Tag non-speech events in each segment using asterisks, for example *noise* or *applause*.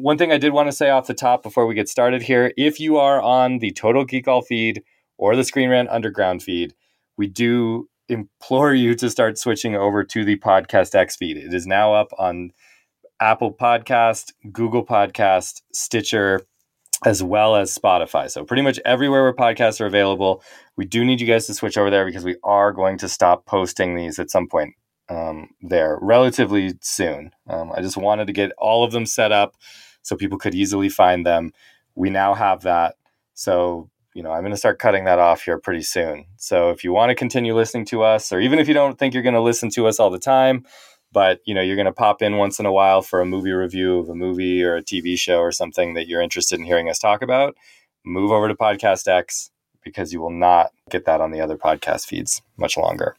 One thing I did want to say off the top before we get started here if you are on the Total Geek All feed or the Screen Rant Underground feed, we do implore you to start switching over to the Podcast X feed. It is now up on Apple Podcast, Google Podcast, Stitcher, as well as Spotify. So pretty much everywhere where podcasts are available, we do need you guys to switch over there because we are going to stop posting these at some point um, there relatively soon. Um, I just wanted to get all of them set up so people could easily find them. We now have that. So, you know, I'm going to start cutting that off here pretty soon. So if you want to continue listening to us, or even if you don't think you're going to listen to us all the time, but you know you're going to pop in once in a while for a movie review of a movie or a TV show or something that you're interested in hearing us talk about, move over to Podcast X because you will not get that on the other podcast feeds much longer.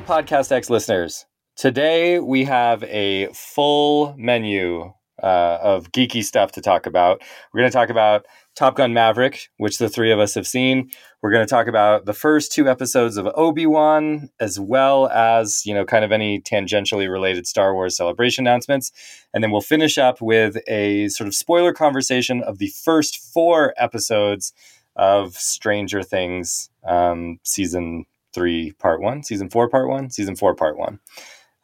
Podcast X listeners. Today we have a full menu uh, of geeky stuff to talk about. We're going to talk about Top Gun Maverick, which the three of us have seen. We're going to talk about the first two episodes of Obi Wan, as well as you know, kind of any tangentially related Star Wars Celebration announcements, and then we'll finish up with a sort of spoiler conversation of the first four episodes of Stranger Things um, season three, part one, season four, part one, season four, part one.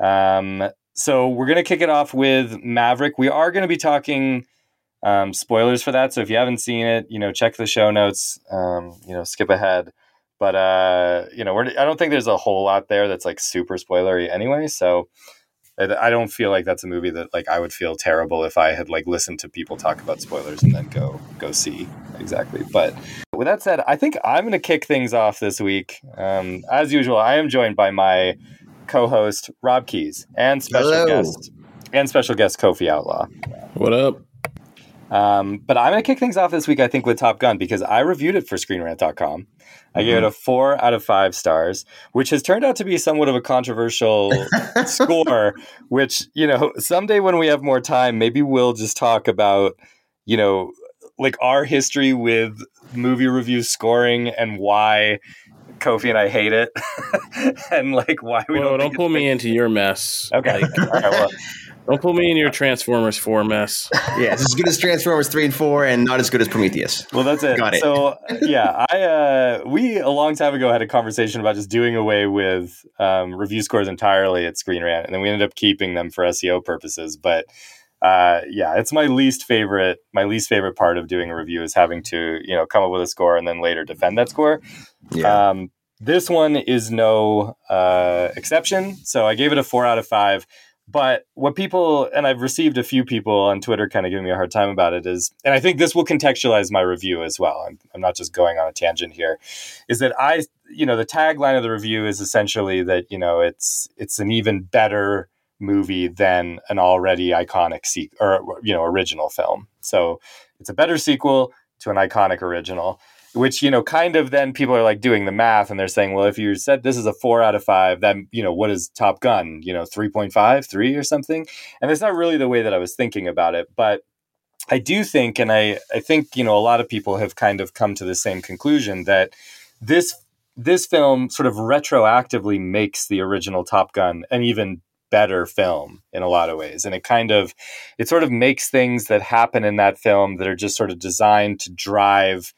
Um, so we're going to kick it off with Maverick. We are going to be talking um, spoilers for that. So if you haven't seen it, you know, check the show notes, um, you know, skip ahead. But, uh, you know, I don't think there's a whole lot there that's like super spoilery anyway. So I don't feel like that's a movie that like I would feel terrible if I had like listened to people talk about spoilers and then go go see exactly. But with that said, I think I'm going to kick things off this week. Um, as usual, I am joined by my co-host Rob Keyes and special Hello. guest and special guest Kofi Outlaw. What up? Um, but I'm going to kick things off this week, I think, with Top Gun because I reviewed it for ScreenRant.com. I gave it a mm-hmm. four out of five stars, which has turned out to be somewhat of a controversial *laughs* score. Which, you know, someday when we have more time, maybe we'll just talk about, you know, like our history with movie review scoring and why Kofi and I hate it, *laughs* and like why we well, don't. Don't pull me into your mess. Okay. Like, all right, well, *laughs* don't put me in your Transformers 4 mess. *laughs* yeah, it's as good as Transformers 3 and 4 and not as good as Prometheus. Well, that's it. Got it. So, yeah, I uh, we a long time ago had a conversation about just doing away with um, review scores entirely at Screen Rant, and then we ended up keeping them for SEO purposes. But uh, yeah, it's my least favorite. My least favorite part of doing a review is having to you know come up with a score and then later defend that score. Yeah. Um, this one is no uh, exception. So I gave it a four out of five. But what people, and I've received a few people on Twitter kind of giving me a hard time about it is, and I think this will contextualize my review as well. I'm, I'm not just going on a tangent here, is that I, you know, the tagline of the review is essentially that, you know, it's, it's an even better movie than an already iconic se- or, you know, original film. So it's a better sequel to an iconic original which you know kind of then people are like doing the math and they're saying well if you said this is a four out of five then you know what is top gun? You know 3.5 3 or something? And it's not really the way that i was thinking about it but i do think and i i think you know a lot of people have kind of come to the same conclusion that this this film sort of retroactively makes the original top gun an even better film in a lot of ways. And it kind of it sort of makes things that happen in that film that are just sort of designed to drive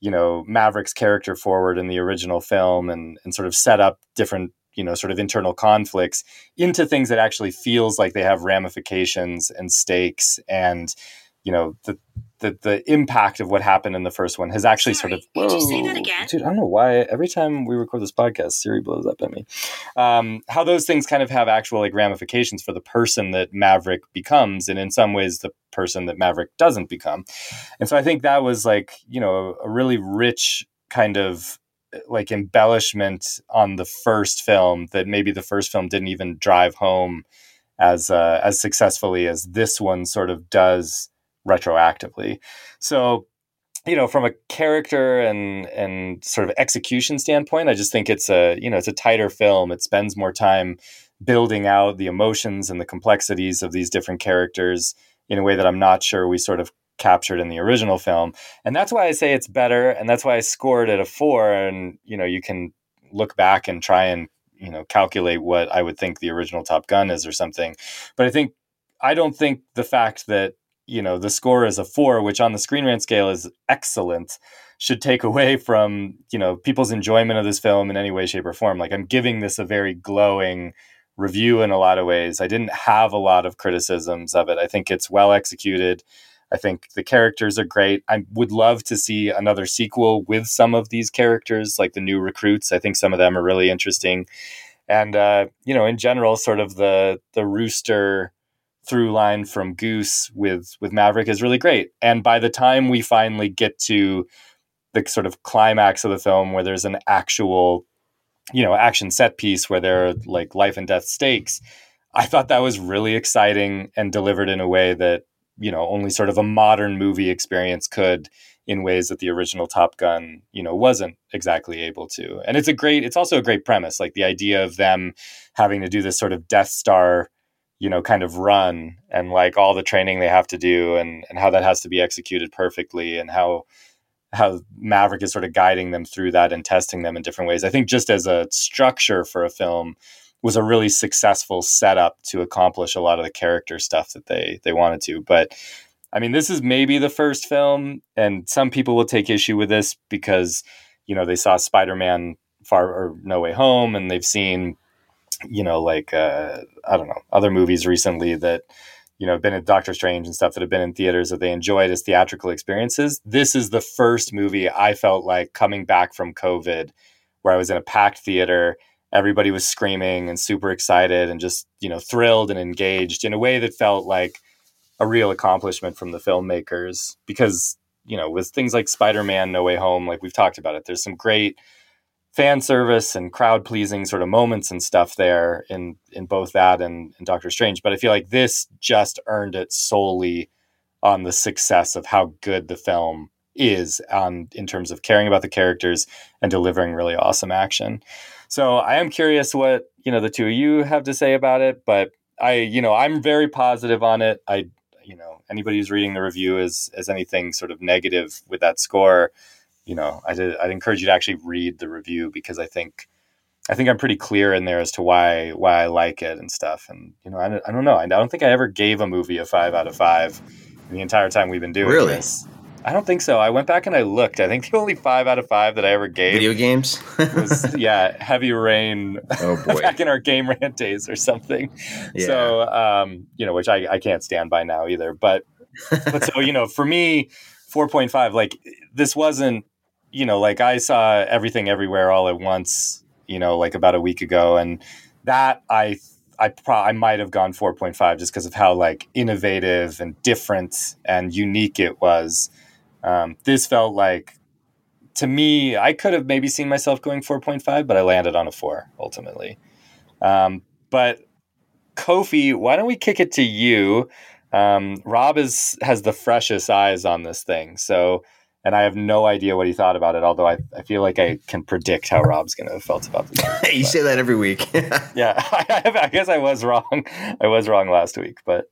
you know Maverick's character forward in the original film and and sort of set up different you know sort of internal conflicts into things that actually feels like they have ramifications and stakes and you know the the, the impact of what happened in the first one has actually Sorry, sort of. Whoa, did you say that again? Dude, I don't know why every time we record this podcast, Siri blows up at me. Um, how those things kind of have actual like ramifications for the person that Maverick becomes, and in some ways, the person that Maverick doesn't become. And so I think that was like you know a really rich kind of like embellishment on the first film that maybe the first film didn't even drive home as uh, as successfully as this one sort of does retroactively. So, you know, from a character and and sort of execution standpoint, I just think it's a you know it's a tighter film. It spends more time building out the emotions and the complexities of these different characters in a way that I'm not sure we sort of captured in the original film. And that's why I say it's better and that's why I scored it a 4 and you know you can look back and try and you know calculate what I would think the original Top Gun is or something. But I think I don't think the fact that you know the score is a 4 which on the Screen Rant scale is excellent should take away from you know people's enjoyment of this film in any way shape or form like i'm giving this a very glowing review in a lot of ways i didn't have a lot of criticisms of it i think it's well executed I think the characters are great. I would love to see another sequel with some of these characters, like the new recruits. I think some of them are really interesting. And uh, you know, in general, sort of the the rooster through line from Goose with with Maverick is really great. And by the time we finally get to the sort of climax of the film, where there's an actual, you know, action set piece where there are like life and death stakes, I thought that was really exciting and delivered in a way that you know only sort of a modern movie experience could in ways that the original Top Gun, you know, wasn't exactly able to. And it's a great, it's also a great premise, like the idea of them having to do this sort of Death Star, you know, kind of run and like all the training they have to do and, and how that has to be executed perfectly and how how Maverick is sort of guiding them through that and testing them in different ways. I think just as a structure for a film, was a really successful setup to accomplish a lot of the character stuff that they they wanted to. But I mean, this is maybe the first film, and some people will take issue with this because you know they saw Spider Man Far or No Way Home, and they've seen you know like uh, I don't know other movies recently that you know have been in Doctor Strange and stuff that have been in theaters that they enjoyed as theatrical experiences. This is the first movie I felt like coming back from COVID, where I was in a packed theater everybody was screaming and super excited and just you know thrilled and engaged in a way that felt like a real accomplishment from the filmmakers because you know with things like spider-man no way home like we've talked about it there's some great fan service and crowd pleasing sort of moments and stuff there in in both that and, and doctor strange but i feel like this just earned it solely on the success of how good the film is on in terms of caring about the characters and delivering really awesome action so I am curious what you know the two of you have to say about it, but I you know I'm very positive on it. I you know anybody who's reading the review is as anything sort of negative with that score, you know I did, I'd encourage you to actually read the review because I think I think I'm pretty clear in there as to why why I like it and stuff. And you know I, I don't know I don't think I ever gave a movie a five out of five the entire time we've been doing really? this. I don't think so. I went back and I looked. I think the only five out of five that I ever gave video games was *laughs* yeah, Heavy Rain. Oh *laughs* boy, back in our game rant days or something. Yeah. So um, you know, which I, I can't stand by now either. But but so you know, for me, four point five. Like this wasn't you know like I saw everything everywhere all at once. You know, like about a week ago, and that I I pro- I might have gone 4.5 just because of how like innovative and different and unique it was. Um, this felt like, to me, I could have maybe seen myself going 4.5, but I landed on a four ultimately. Um, but Kofi, why don't we kick it to you? Um, Rob is has the freshest eyes on this thing, so and I have no idea what he thought about it. Although I, I feel like I can predict how Rob's going to have felt about this. *laughs* you say that every week. *laughs* yeah, I, *laughs* I, guess I was wrong. I was wrong last week, but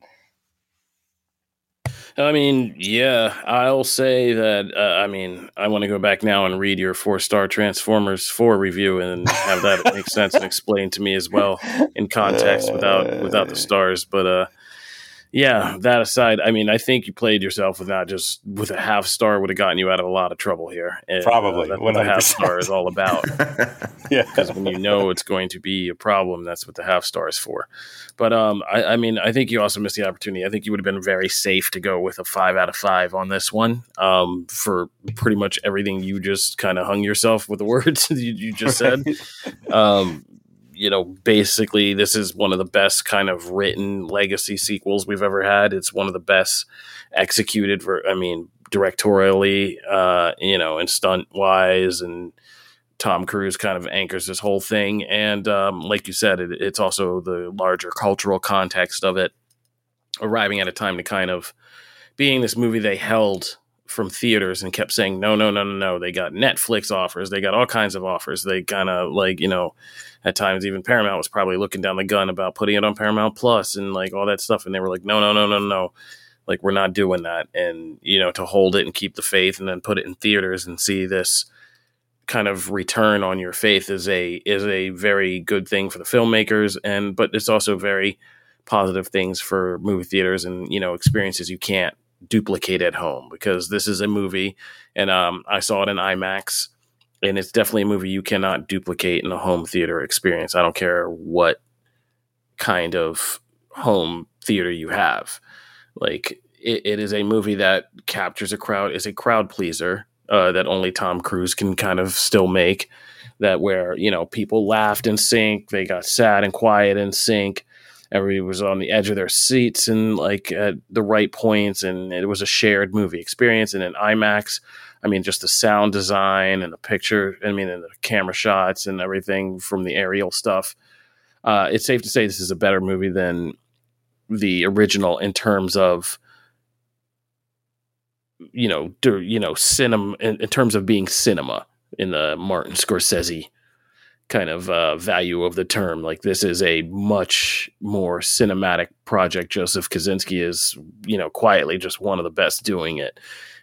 I mean, yeah, I'll say that. Uh, I mean, I want to go back now and read your four star Transformers four review and have that make sense and explain to me as well in context without without the stars. But uh, yeah, that aside, I mean, I think you played yourself with not just with a half star would have gotten you out of a lot of trouble here. And, Probably, uh, that's what the half star is all about. *laughs* yeah, because when you know it's going to be a problem, that's what the half star is for. But um, I, I, mean, I think you also missed the opportunity. I think you would have been very safe to go with a five out of five on this one um, for pretty much everything you just kind of hung yourself with the *laughs* words you, you just said. um, you know, basically, this is one of the best kind of written legacy sequels we've ever had. It's one of the best executed for, I mean, directorially, uh, you know, and stunt wise, and Tom Cruise kind of anchors this whole thing. And um, like you said, it, it's also the larger cultural context of it, arriving at a time to kind of being this movie they held from theaters and kept saying no no no no no they got netflix offers they got all kinds of offers they kind of like you know at times even paramount was probably looking down the gun about putting it on paramount plus and like all that stuff and they were like no no no no no. Like we're not doing that. And you know to hold it and keep the faith and then put it in theaters and see this kind of return on your faith is a is a very good thing for the filmmakers and but it's also very positive things for movie theaters and you know experiences you can't duplicate at home because this is a movie and um, I saw it in IMAX and it's definitely a movie you cannot duplicate in a home theater experience. I don't care what kind of home theater you have. Like it, it is a movie that captures a crowd, is a crowd pleaser uh, that only Tom Cruise can kind of still make. That where you know people laughed in sync, they got sad and quiet in sync everybody was on the edge of their seats and like at the right points and it was a shared movie experience and in imax i mean just the sound design and the picture i mean and the camera shots and everything from the aerial stuff uh, it's safe to say this is a better movie than the original in terms of you know you know cinema in, in terms of being cinema in the martin scorsese kind of uh, value of the term. Like this is a much more cinematic project. Joseph Kosinski is, you know, quietly just one of the best doing it,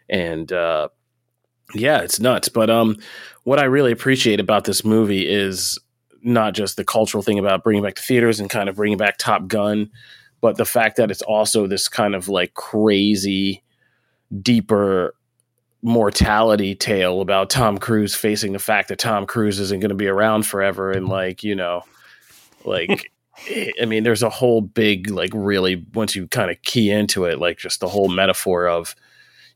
and uh, yeah, it's nuts. But um, what I really appreciate about this movie is not just the cultural thing about bringing back the theaters and kind of bringing back Top Gun, but the fact that it's also this kind of like crazy, deeper mortality tale about Tom Cruise facing the fact that Tom Cruise isn't going to be around forever and like, you know, like *laughs* I mean there's a whole big like really once you kind of key into it like just the whole metaphor of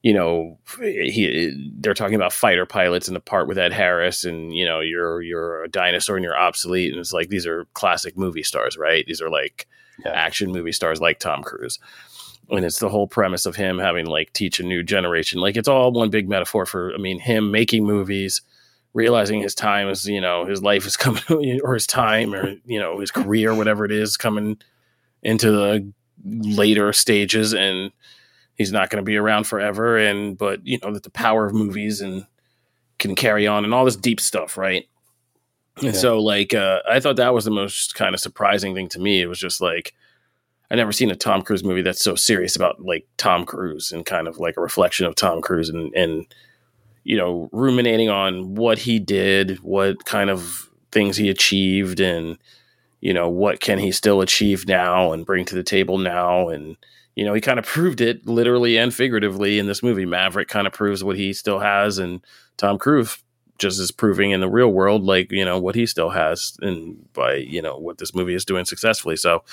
you know he they're talking about fighter pilots in the part with Ed Harris and you know you're you're a dinosaur and you're obsolete. And it's like these are classic movie stars right? These are like yeah. action movie stars like Tom Cruise. And it's the whole premise of him having like teach a new generation. Like it's all one big metaphor for i mean him making movies realizing his time is you know his life is coming *laughs* or his time or you know his career whatever it is coming into the later stages. And he's not going to be around forever and but you know that the power of movies and can carry on and all this deep stuff right? And so like uh, i thought that was the most kind of surprising thing to me. It was just like I've never seen a Tom Cruise movie that's so serious about like Tom Cruise and kind of like a reflection of Tom Cruise and and you know ruminating on what he did, what kind of things he achieved, and you know what can he still achieve now and bring to the table now, and you know he kind of proved it literally and figuratively in this movie. Maverick kind of proves what he still has, and Tom Cruise just is proving in the real world, like you know what he still has, and by you know what this movie is doing successfully. So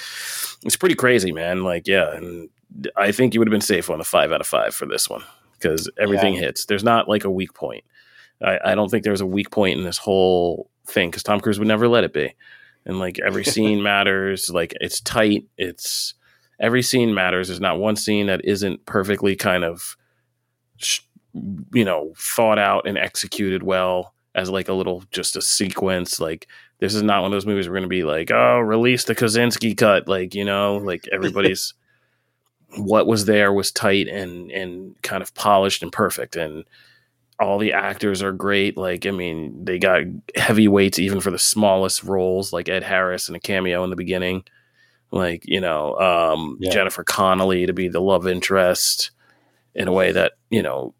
it's pretty crazy, man. Like, yeah, and I think you would have been safe on a five out of five for this one because everything yeah. hits. There's not like a weak point. I, I don't think there's a weak point in this whole thing because Tom Cruise would never let it be, and like every *laughs* scene matters. Like it's tight. It's every scene matters. There's not one scene that isn't perfectly kind of. You know, thought out and executed well as like a little just a sequence. Like this is not one of those movies we're going to be like, oh, release the Kosinski cut. Like you know, like *laughs* everybody's what was there was tight and and kind of polished and perfect and all the actors are great like i mean they got heavyweights even for the smallest roles like ed harris in a cameo in the beginning like you know um, yeah. jennifer connelly to be the love interest in a way that you know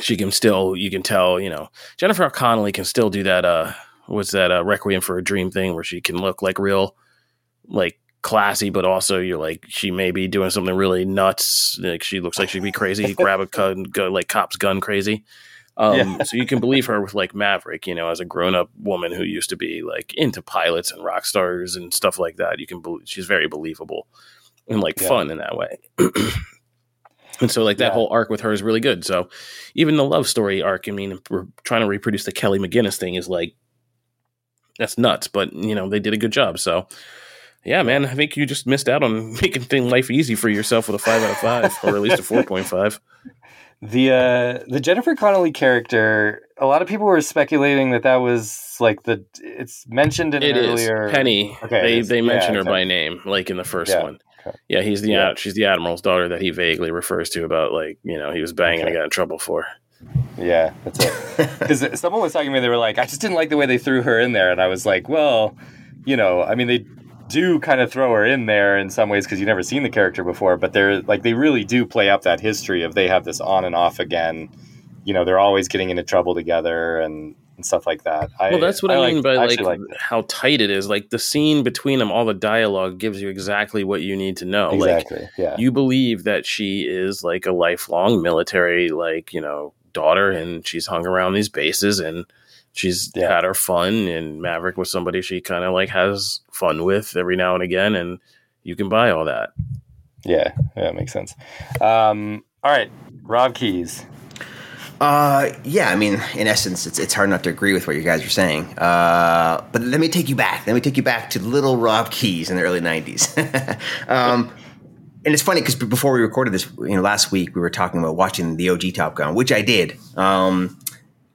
she can still you can tell you know Jennifer Connelly can still do that uh was that uh, Requiem for a Dream thing where she can look like real like classy but also you're like she may be doing something really nuts like she looks like she'd be crazy grab a gun go like cop's gun crazy um, yeah. so you can believe her with like Maverick, you know, as a grown-up woman who used to be like into pilots and rock stars and stuff like that. You can believe she's very believable and like yeah. fun in that way. *clears throat* And so, like that yeah. whole arc with her is really good. So, even the love story arc, I mean, we're trying to reproduce the Kelly McGillis thing is like that's nuts. But you know, they did a good job. So, yeah, man, I think you just missed out on *laughs* making thing life easy for yourself with a five out of five, or at least a four point five. The uh, the Jennifer Connelly character, a lot of people were speculating that that was like the it's mentioned in it earlier Penny. Okay, they they mention yeah, her by name, like in the first yeah. one. Yeah, he's the Yeah. she's the admiral's daughter that he vaguely refers to about like you know he was banging and got in trouble for. Yeah, that's it. *laughs* Because someone was talking to me, they were like, I just didn't like the way they threw her in there. And I was like, well, you know, I mean, they do kind of throw her in there in some ways because you've never seen the character before, but they're like, they really do play up that history of they have this on and off again. You know, they're always getting into trouble together and, and stuff like that. I, Well, that's what I, mean like- by like like how tight it is. Like the scene between them, all the dialogue gives you exactly what you need to know. Like exactly. yeah. you believe that she is like a lifelong military like you know daughter and she's hung around these bases and she's Yeah. had her fun and maverick was somebody she kind of like has fun with every now and again and you can buy all that Yeah. Yeah. That makes sense. Um, all right. Rob Keyes. Uh, yeah, I mean, in essence, it's it's hard not to agree with what you guys are saying. Uh, but let me take you back. Let me take you back to little Rob Keyes in the early '90s. *laughs* um, and it's funny because before we recorded this, you know, last week we were talking about watching the OG Top Gun, which I did. Um,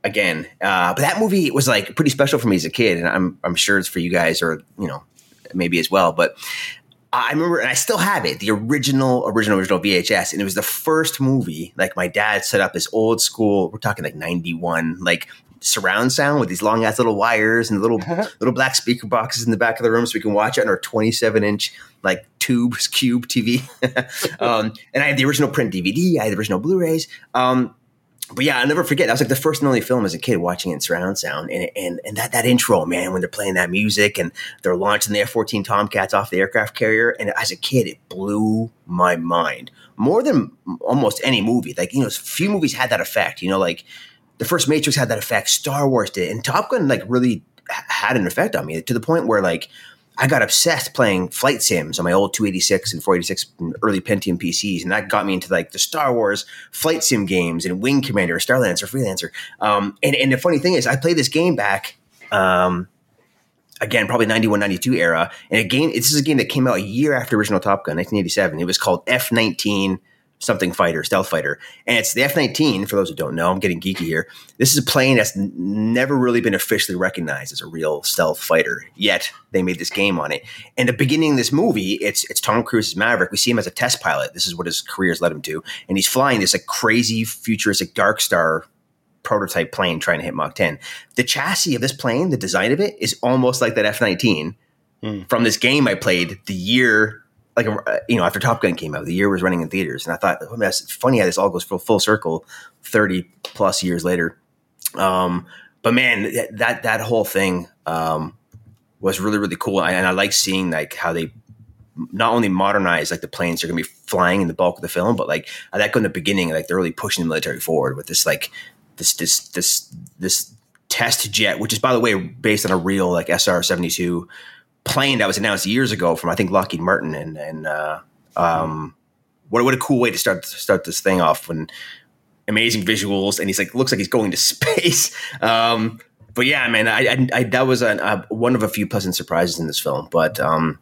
again, uh, but that movie was like pretty special for me as a kid, and I'm I'm sure it's for you guys, or you know, maybe as well. But I remember, and I still have it, the original, original, original VHS. And it was the first movie, like my dad set up this old school, we're talking like 91, like surround sound with these long ass little wires and little *laughs* little black speaker boxes in the back of the room so we can watch it on our 27 inch like tubes cube TV. *laughs* um, and I had the original print DVD, I had the original Blu-rays. Um, but yeah, I'll never forget. That was like the first and only film as a kid watching it in surround sound, and and and that that intro, man, when they're playing that music and they're launching the F-14 Tomcats off the aircraft carrier, and as a kid, it blew my mind more than almost any movie. Like you know, a few movies had that effect. You know, like the first Matrix had that effect, Star Wars did, and Top Gun like really had an effect on me to the point where like I got obsessed playing flight sims on my old 286 and 486 and early Pentium PCs, and that got me into like the Star Wars flight sim games and Wing Commander, Starlancer, Freelancer. Um, and, and the funny thing is, I played this game back. Um, Again, probably 91, 92 era. And a game, this is a game that came out a year after original Top Gun, 1987. It was called F 19 something fighter, stealth fighter. And it's the F 19, for those who don't know, I'm getting geeky here. This is a plane that's n- never really been officially recognized as a real stealth fighter, yet they made this game on it. And the beginning of this movie, it's it's Tom Cruise's Maverick. We see him as a test pilot. This is what his career has led him to. And he's flying this like crazy futuristic Dark Star prototype plane trying to hit Mach 10. The chassis of this plane, the design of it, is almost like that F 19 Hmm. from this game I played the year, like, uh, you know, after Top Gun came out, the year was running in theaters. And I thought, oh, that's funny how this all goes full, full circle 30 plus years later. Um, but man, that, that, that whole thing um, was really, really cool. And I, and I like seeing like how they not only modernize like the planes they're going to be flying in the bulk of the film, but like I like in the beginning, like they're really pushing the military forward with this like this this this this test jet, which is by the way based on a real like SR seventy two plane that was announced years ago from I think Lockheed Martin and and uh, um, what what a cool way to start start this thing off when amazing visuals and he's like looks like he's going to *laughs* space. Um, but yeah, man, I, I, I that was an, uh, one of a few pleasant surprises in this film. But um,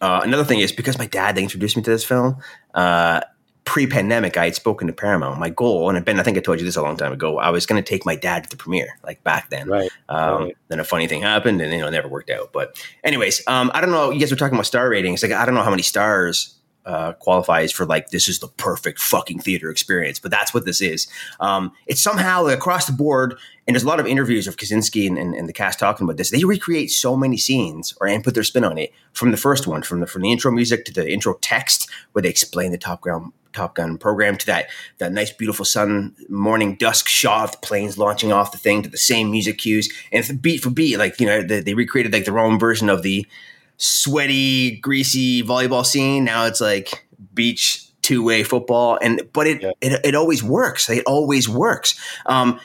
uh, another thing is because my dad they introduced me to this film. Uh, pre-pandemic, I had spoken to Paramount. My goal, and Ben, I think I told you this a long time ago. I was going to take my dad to the premiere, like back then. Right. Um, Right. Then a funny thing happened, and you know, it never worked out. But anyways, um, I don't know. You guys were talking about star ratings. Like, I don't know how many stars uh, qualifies for like this is the perfect fucking theater experience, but that's what this is. Um, it's somehow across the board, and there's a lot of interviews of Kosinski and, and, and the cast talking about this. They recreate so many scenes or and put their spin on it from the first one, from the from the intro music to the intro text, where they explain the Top Gun Top Gun program to that that nice beautiful sun morning dusk shot of the planes launching off the thing to the same music cues and beat for beat like you know they, they recreated like their own version of the sweaty greasy volleyball scene now it's like beach two-way football and but it Yeah. it, it always works it always works um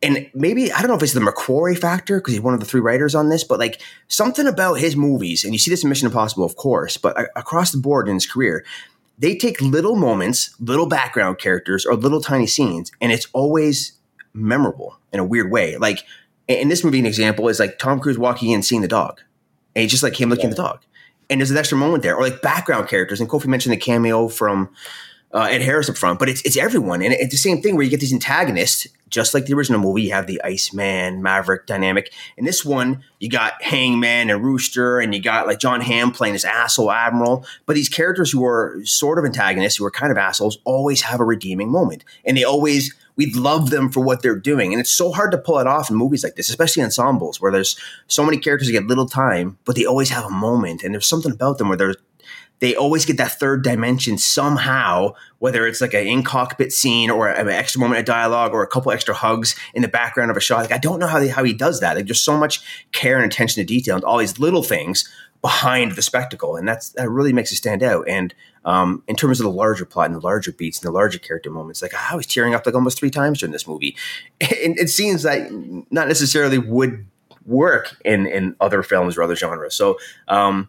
and maybe I don't know if it's the McQuarrie factor because he's one of the three writers on this, but like something about his movies, and you see this in Mission Impossible, of course, but a- across the board in his career, they take little moments, little background characters, or little tiny scenes, and it's always memorable in a weird way. Like in this movie, an example is like Tom Cruise walking in seeing the dog, and it's just like him looking at the dog, and there's an extra moment there, or like background characters. And Kofi mentioned the cameo from uh, Ed Harris up front, but it's it's everyone, and it's the same thing where you get these antagonists just like the original movie, you have the Iceman Maverick dynamic. In this one, you got Hangman and Rooster, and you got like John Hamm playing this asshole admiral. But these characters who are sort of antagonists, who are kind of assholes, always have a redeeming moment, and they always we love them for what they're doing. And it's so hard to pull it off in movies like this, especially ensembles where there's so many characters get little time, but they always have a moment. And there's something about them where they're they always get that third dimension somehow, whether it's like an in cockpit scene or an extra moment of dialogue or a couple extra hugs in the background of a shot. Like I don't know how, they, how he does that. Like there's so much care and attention to detail and all these little things behind the spectacle, and that's that really makes it stand out. And um, in terms of the larger plot and the larger beats and the larger character moments, like I was tearing up like almost three times during this movie, *laughs* and it seems that not necessarily would work in in other films or other genres. So. Um,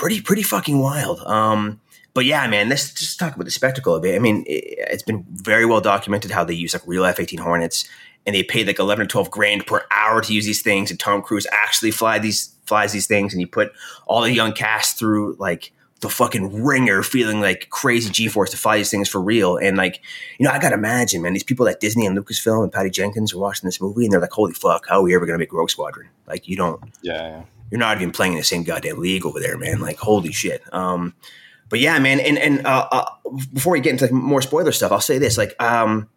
pretty pretty fucking wild. Um, but yeah, man, let's just talk about the spectacle a bit. I mean, it, has been very well documented how they use like real F eighteen Hornets, and they paid like eleven or twelve grand per hour to use these things. And Tom Cruise actually fly these flies these things, and you put all the young cast through like the fucking ringer, feeling like crazy G force to fly these things for real. And like, you know, I gotta imagine, man, these people at Disney and Lucasfilm and Patty Jenkins are watching this movie, and they're like, "Holy fuck, how are we ever gonna make Rogue Squadron?" Like, you don't. Yeah. yeah you're not even playing in the same goddamn league over there, man. Like, holy shit. Um, but yeah, man. And and uh, uh, before we get into like, more spoiler stuff, I'll say this: like, um,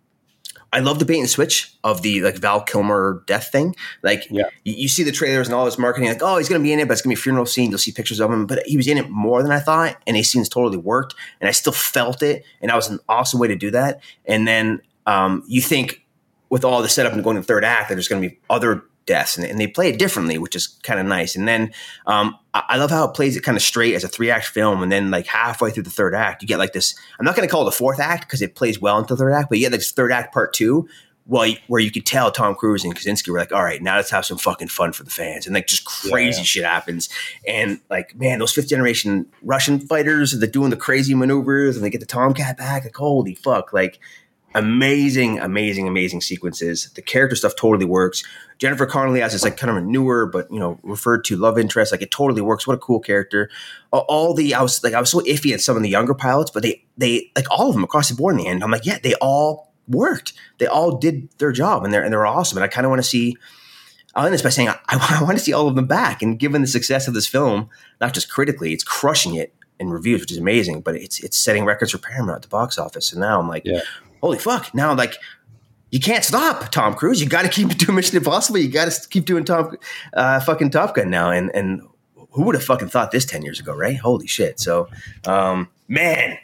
I love the bait and switch of the like Val Kilmer death thing. Like, yeah. you, you, see the trailers and all this marketing, like, oh, he's gonna be in it, but it's gonna be a funeral scene. You'll see pictures of him, but he was in it more than I thought, and these scenes totally worked, and I still felt it, and that was an awesome way to do that. And then um, you think with all the setup and going to the third act, that there's gonna be other deaths, and, and they play it differently, which is kind of nice. And then um, I, I, love how it plays it kind of straight as a three act film, and then like halfway through the third act, you get like this. I'm not going to call it the fourth act because it plays well into the third act, but you get like this third act part two. Well, where you could tell Tom Cruise and Kosinski were like, all right, now let's have some fucking fun for the fans. And like just crazy yeah. shit happens. And like, man, those fifth generation Russian fighters, they're doing the crazy maneuvers and they get the Tomcat back. Like, holy fuck. Like, amazing, amazing, amazing sequences. The character stuff totally works. Jennifer Connelly as this like kind of a newer, but you know, referred to love interest. Like it totally works. What a cool character. All the I was like I was so iffy at some of the younger pilots, but they they like all of them across the board in the end. I'm like, yeah, they all worked. They all did their job, and they're and they're awesome. And I kind of want to see. I'll end this by saying I, *laughs* I want to see all of them back. And given the success of this film, not just critically, it's crushing it in reviews, which is amazing. But it's it's setting records for Paramount at the box office. And now I'm like, yeah holy fuck, now like you can't stop Tom Cruise. You got to keep *laughs* doing Mission Impossible. You got to keep doing Tom, uh, fucking Top Gun now. And and who would have fucking thought this ten years ago, right? Holy shit! So, um, man,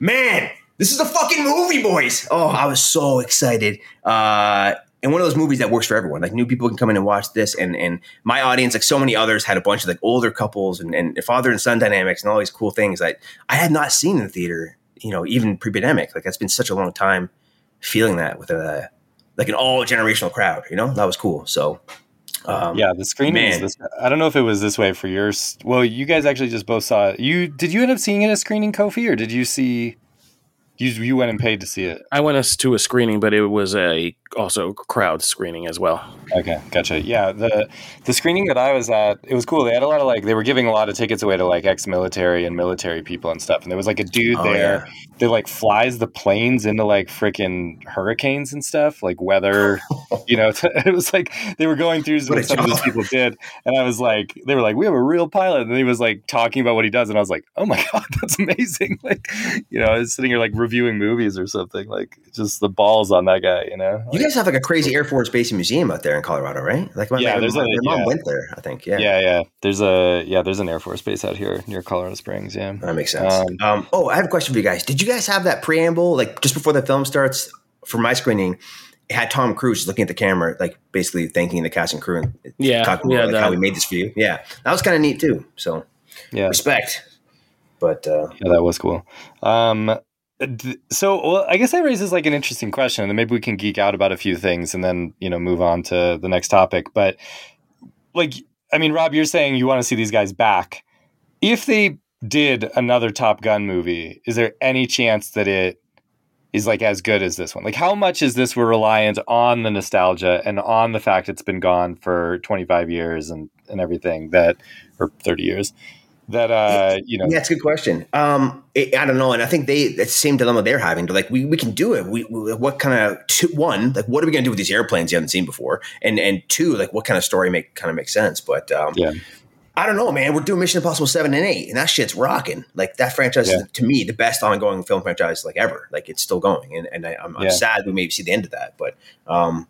man, this is a fucking movie, boys. Oh, I was so excited. Uh, and one of those movies that works for everyone. Like new people can come in and watch this, and and my audience, like so many others, had a bunch of like older couples and, and father and son dynamics and all these cool things that I had not seen in the theater you know, even pre-pandemic, like that's been such a long time feeling that with a like an all generational crowd. You know, that was cool. So. Um, yeah, the screening. This, I don't know if it was this way for yours. Well, you guys actually just both saw it. You did you end up seeing it at screening, Kofi, or did you see? You you went and paid to see it. I went to a screening, but it was a also crowd screening as well. Okay, gotcha. Yeah, the the screening that I was at, it was cool. They had a lot of like they were giving a lot of tickets away to like ex-military and military people and stuff. And there was like a dude oh, there yeah. that like flies the planes into like freaking hurricanes and stuff, like weather. *laughs* you know, *laughs* it was like they were going through what some of those people did, and I was like, they were like, we have a real pilot, and he was like talking about what he does, and I was like, oh my *laughs* god, that's amazing. Like, you know, I was sitting here like reviewing movies or something, like just the balls on that guy. You know. You you guys have like a crazy Air Force Base and museum out there in Colorado, right? Like my, yeah, my, there's my, a, my mom yeah. went there. I think. Yeah. Yeah, yeah. There's a yeah. There's an Air Force base out here near Colorado Springs. Yeah, that makes sense. Um, um, oh, I have a question for you guys. Did you guys have that preamble like just before the film starts for my screening? It had Tom Cruise looking at the camera, like basically thanking the cast and crew and yeah, talking yeah, about like, how we made this for you. Yeah, that was kind of neat too. So yeah, respect. But uh, yeah, that was cool. Um, Uh, so well, I guess that raises like an interesting question, and maybe we can geek out about a few things, and then you know move on to the next topic. But like, I mean, Rob, you're saying you want to see these guys back. If they did another Top Gun movie, is there any chance that it is like as good as this one? Like, how much is this we're reliant on the nostalgia and on the fact it's been gone for 25 years and and everything that, or 30 years, that uh you know Yeah, it's a good question. Um, it, I don't know, and I think they that's the same dilemma they're having. They're like, we, we can do it. We, we what kind of two, one like what are we going to do with these airplanes you haven't seen before, and and two like what kind of story make kind of makes sense. But um, yeah I don't know, man. We're doing Mission Impossible seven and eight, and that shit's rocking. Like that franchise Yeah. is to me the best ongoing film franchise like ever. Like it's still going, and and I, I'm, I'm Yeah. sad we maybe see the end of that, but um,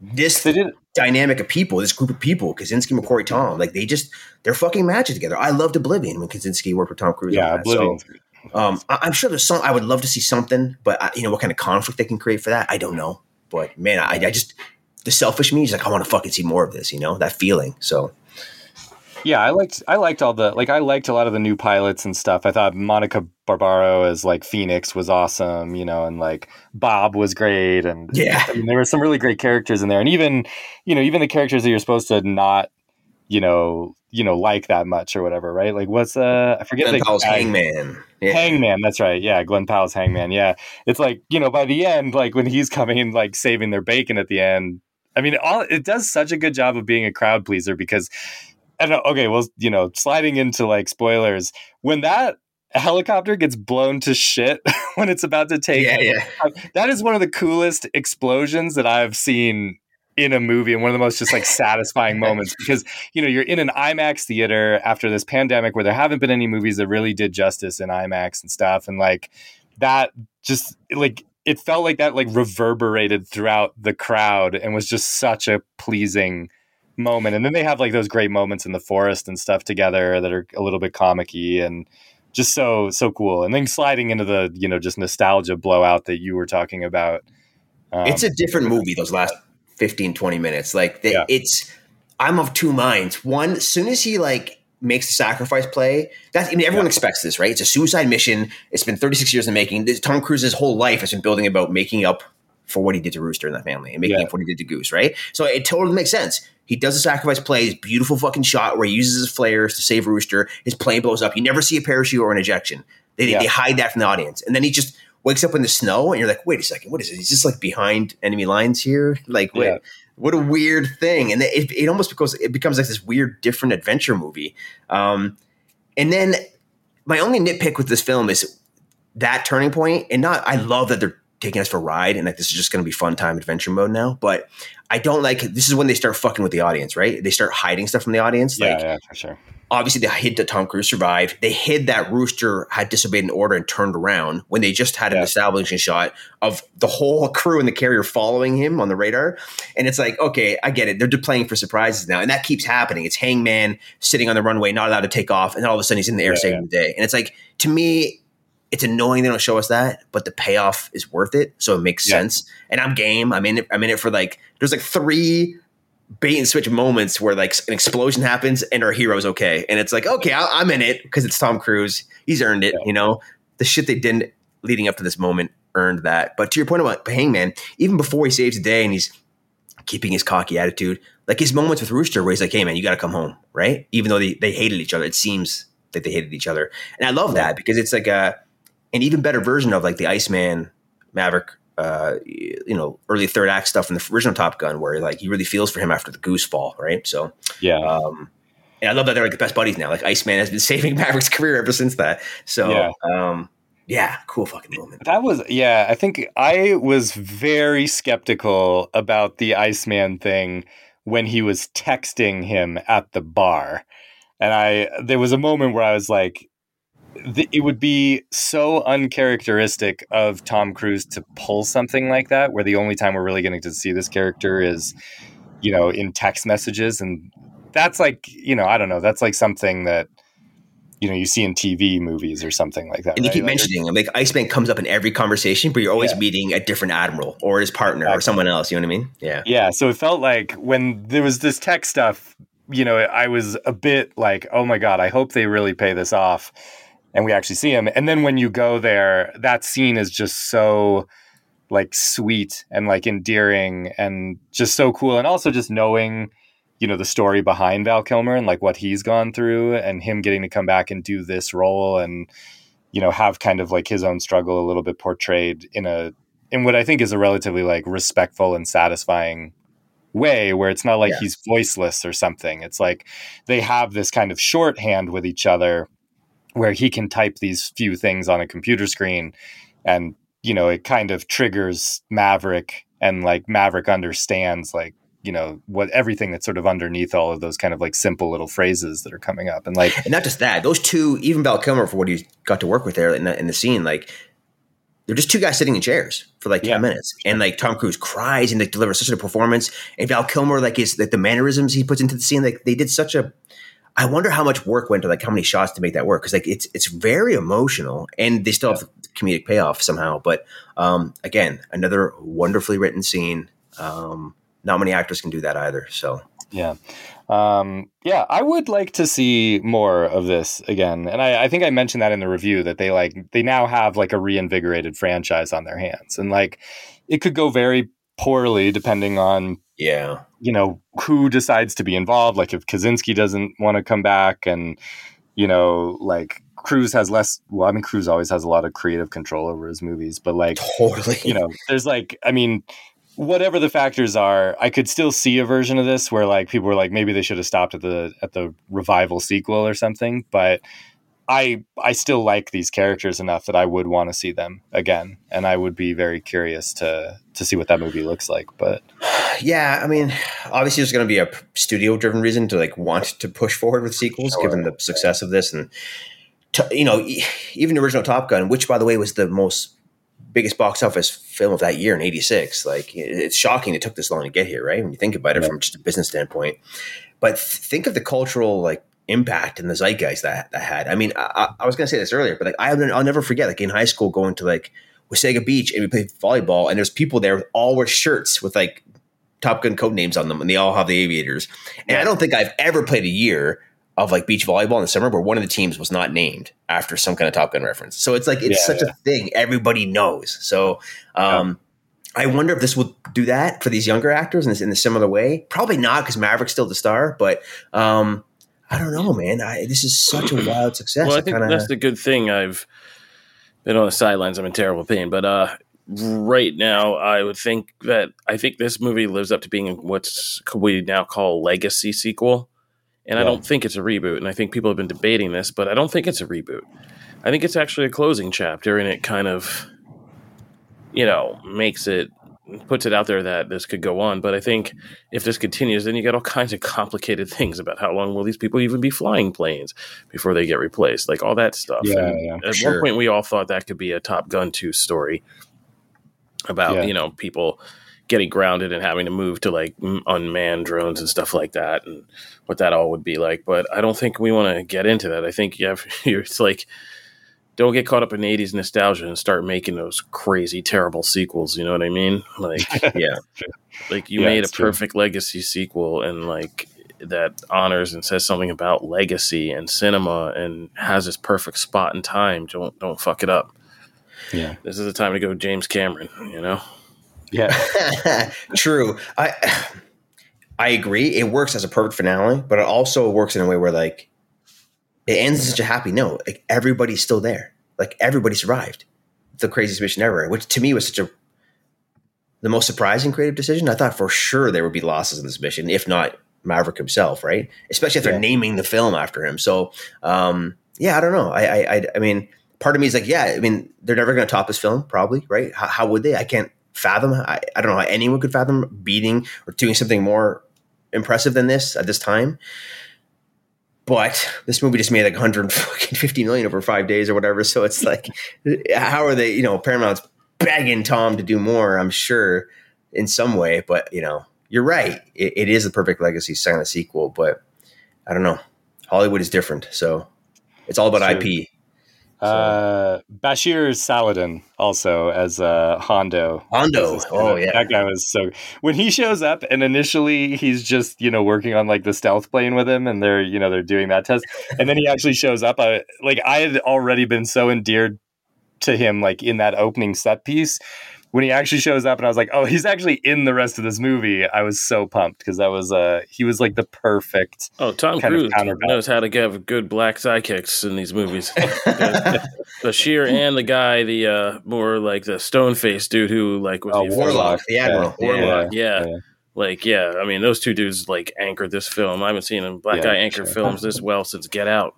this dynamic of people, this group of people, Kosinski, McQuarrie, Tom, like they just they're fucking magic together. I loved Oblivion when Kosinski worked with Tom Cruise. yeah on that. So, um, I, I'm sure there's some. I would love to see something, but I, you know what kind of conflict they can create for that, I don't know. But man, I, I just the selfish me is like I want to fucking see more of this. You know that feeling. So Yeah, I liked I liked all the like I liked a lot of the new pilots and stuff. I thought Monica Barbaro as like Phoenix was awesome, you know, and like Bob was great and Yeah. I mean, there were some really great characters in there. And even, you know, even the characters that you're supposed to not, you know, you know, like that much or whatever, right? Like what's uh I forget Glen the Powell's guy- Hangman. Yeah. Hangman, that's right. Yeah, Glen Powell's Hangman. Yeah. It's like, you know, by the end, like when he's coming and like saving their bacon at the end, I mean, all it does such a good job of being a crowd pleaser because I don't know, okay, well, you know, sliding into like spoilers, when that helicopter gets blown to shit *laughs* when it's about to take Yeah, yeah. that is one of the coolest explosions that I've seen in a movie and one of the most just like satisfying *laughs* moments because you know you're in an IMAX theater after this pandemic where there haven't been any movies that really did justice in IMAX and stuff. And like that just like it felt like that like reverberated throughout the crowd and was just such a pleasing moment. And then they have like those great moments in the forest and stuff together that are a little bit comic-y and just so so cool. And then sliding into the you know just nostalgia blowout that you were talking about um, it's a different movie those last 15 20 minutes. Like the, Yeah. it's i'm of two minds. One as soon as he like makes the sacrifice play That's i mean everyone Yeah. expects this right? It's a suicide mission. It's been 36 years in the making. This, tom cruise's whole life has been building about making up for what he did to rooster and that family and making Yeah. up for what he did to goose right? So it totally makes sense he does a sacrifice play his beautiful fucking shot where he uses his flares to save rooster. His plane blows up. You never see a parachute or an ejection. They, Yeah. they hide that from the audience. And then he just wakes up in the snow and you're like wait a second. What is it? He's just like behind enemy lines here? Like wait Yeah. what a weird thing. And it, it almost becomes it becomes like this weird different adventure movie. Um, and then my only nitpick with this film is that turning point. And not i love that they're taking us for a ride and like this is just going to be fun time adventure mode now but i don't like this is when they start fucking with the audience right they start hiding stuff from the audience yeah like yeah for sure obviously they hid that Tom Cruise survived. They hid that Rooster had disobeyed an order and turned around when they just had an establishing shot of the whole crew and the carrier following him on the radar. And it's like, okay, I get it. They're playing for surprises now. And that keeps happening. It's Hangman sitting on the runway, not allowed to take off. And then all of a sudden he's in the air Yeah, saving the day. And it's like, to me, it's annoying they don't show us that, but the payoff is worth it. So it makes Yeah. sense. And I'm game. I'm in it. I'm in it for like, there's like three bait and switch moments where like an explosion happens and our hero's okay, and it's like okay, I, I'm in it because it's Tom Cruise. He's earned it. Yeah. You know, the shit they didn't leading up to this moment earned that. But to your point about Hangman, even before he saves the day and he's keeping his cocky attitude, like his moments with Rooster where he's like, "Hey man, you got to come home," right? Even though they they hated each other, it seems that they hated each other, and I love that because it's like a an even better version of like the Iceman Maverick uh, you know, early third act stuff in the original Top Gun, where like he really feels for him after the goose fall, right? So, yeah um, and I love that they're like the best buddies now. Like Iceman has been *laughs* saving Maverick's career ever since that. So, Yeah. um, yeah, cool fucking moment. That was yeah. I think I was very skeptical about the Iceman thing when he was texting him at the bar, and I there was a moment where I was like, th- it would be so uncharacteristic of Tom Cruise to pull something like that, where the only time we're really getting to see this character is, you know, in text messages, and that's like you know I don't know. That's like something that. You know, you see in TV movies or something like that. And you keep Like, mentioning him. Like Iceman comes up in every conversation, but you're always Yeah. meeting a different admiral or his partner or someone else. You know what I mean? Yeah. Yeah, so it felt like when there was this tech stuff, you know, I was a bit like, oh my God, I hope they really pay this off. And we actually see him. And then when you go there, that scene is just so like sweet and like endearing and just so cool. And also just knowing, you know, the story behind Val Kilmer and like what he's gone through and him getting to come back and do this role and, you know, have kind of like his own struggle a little bit portrayed in a in what I think is a relatively like respectful and satisfying way where it's not like he's voiceless or something. It's like they have this kind of shorthand with each other where he can type these few things on a computer screen and you know it kind of triggers Maverick and like Maverick understands like you know what everything that's sort of underneath all of those kind of like simple little phrases that are coming up and like And not just that, those two, even Val Kilmer for what he got to work with there in the, in the scene, like they're just two guys sitting in chairs for like 10 minutes. And like Tom Cruise cries and they deliver such a performance. And Val Kilmer, like his, like the mannerisms he puts into the scene, like they did such a, I wonder how much work went to like how many shots to make that work. Cause like it's, it's very emotional and they still have the comedic payoff somehow. But um, again, another wonderfully written scene. Um, not many actors can do that either. So Yeah. Um, yeah, I would like to see more of this again. And I, I think I mentioned that in the review that they like they now have like a reinvigorated franchise on their hands. And like it could go very poorly depending on, yeah, you know, who decides to be involved. Like if Kosinski doesn't want to come back and, you know, like Cruise has less well, I mean Cruise always has a lot of creative control over his movies, but like totally. you know, there's like, I mean, whatever the factors are, I could still see a version of this where like people were like, maybe they should have stopped at the at the revival sequel or something. But I I still like these characters enough that I would want to see them again, and I would be very curious to to see what that movie looks like. But Yeah, I mean, obviously there's going to be a studio driven reason to like want to push forward with sequels, Sure. given the success of this, and to, you know, even the original Top Gun, which by the way was the most biggest box office film of that year in '86. Like, it's shocking it took this long to get here, right? When you think about it Yeah. from just a business standpoint, but th- think of the cultural like impact and the zeitgeist that that had. I mean, I, I- was going to say this earlier, but like I, I'll never forget, like in high school, going to like Wasaga Beach and we played volleyball, and there's people there all wear shirts with like Top Gun code names on them, and they all have the aviators. And I don't think I've ever played a year of like beach volleyball in the summer where one of the teams was not named after some kind of Top Gun reference. So it's like it's Yeah, such a thing everybody knows. So um, I wonder if this will do that for these younger actors in, this, in a similar way. Probably not because Maverick's still the star, but um, I don't know, man. I, this is such a *clears throat* wild success. Well, I think kinda- that's the good thing. I've been on the sidelines. I'm in terrible pain, but uh, right now, I would think that I think this movie lives up to being what's we now call a legacy sequel, and I don't think it's a reboot. And I think people have been debating this, but I don't think it's a reboot. I think it's actually a closing chapter, and it kind of, you know, makes it puts it out there that this could go on. But I think if this continues, then you get all kinds of complicated *laughs* things about how long will these people even be flying planes before they get replaced, like all that stuff. Yeah, yeah, at sure. one point, we all thought that could be a Top Gun 2 story about, Yeah. you know, people getting grounded and having to move to like unmanned drones and stuff like that and what that all would be like. But I don't think we want to get into that. I think you have, *laughs* it's like, don't get caught up in 80s nostalgia and start making those crazy, terrible sequels. You know what I mean? Like, *laughs* yeah. like you Yeah, made a it's true. perfect legacy sequel and like that honors and says something about legacy and cinema and has this perfect spot in time. Don't don't fuck it up. yeah, This is the time to go James Cameron, you know? yeah, *laughs* True. I *sighs* I agree. It works as a perfect finale, but it also works in a way where like it ends in such a happy note. Like everybody's still there. Like everybody survived. The craziest mission ever, which to me was such a the most surprising creative decision. I thought for sure there would be losses in this mission, if not Maverick himself, right? Especially if they're Yeah. naming the film after him. So um, yeah, I don't know. I, I I I mean, part of me is like, yeah, I mean, they're never going to top this film, probably, right? How, how would they? I can't fathom. I, I don't know how anyone could fathom beating or doing something more impressive than this at this time. But this movie just made like 150 million over five days or whatever. So it's like, *laughs* how are they? You know, Paramount's begging Tom to do more. I'm sure in some way, but you know, you're right. It, it is the perfect legacy of sequel, but I don't know. Hollywood is different, so it's all about. IP. Uh, Bashir Salahuddin also as uh, Hondo. Hondo. This Oh yeah. that guy was so. When he shows up, and initially he's just you know working on like the stealth plane with him, and they're you know they're doing that test, and then he actually shows up. I like I had already been so endeared to him like in that opening set piece. When he actually shows up, and I was like, "Oh, he's actually in the rest of this movie." I was so pumped because that was uh he was like the perfect. Oh, Tom Kind of Cruise knows how to give good black sidekicks in these movies. *laughs* The sheer and the guy, the uh, more like the stone faced dude who like was Oh, the Warlock, the Yeah, Admiral. yeah, Warlock. yeah, yeah. Like, yeah, I mean, those two dudes like anchored this film. I haven't seen a black Yeah, guy anchor sure. films this well since Get Out.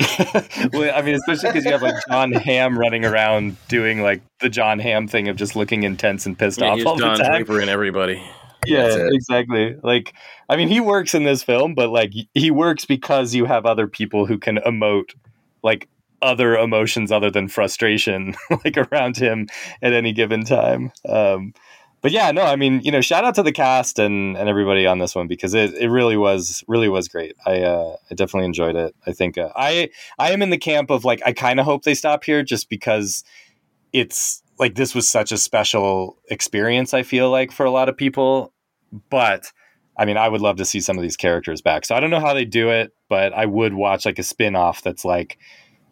*laughs* well, I mean, especially because you have like Jon Hamm running around doing like the Jon Hamm thing of just looking intense and pissed Yeah, off he's all Don the time. Draper and everybody. Yeah, exactly. Like, I mean, he works in this film, but like, he works because you have other people who can emote like other emotions other than frustration, *laughs* like around him at any given time. Um, but yeah, no, I mean, you know, shout out to the cast and and everybody on this one because it, it really was really was great. I uh, I definitely enjoyed it. I think uh, I I am in the camp of like I kind of hope they stop here just because it's like this was such a special experience i feel like for a lot of people but i mean i would love to see some of these characters back so i don't know how they do it but i would watch like a spin-off that's like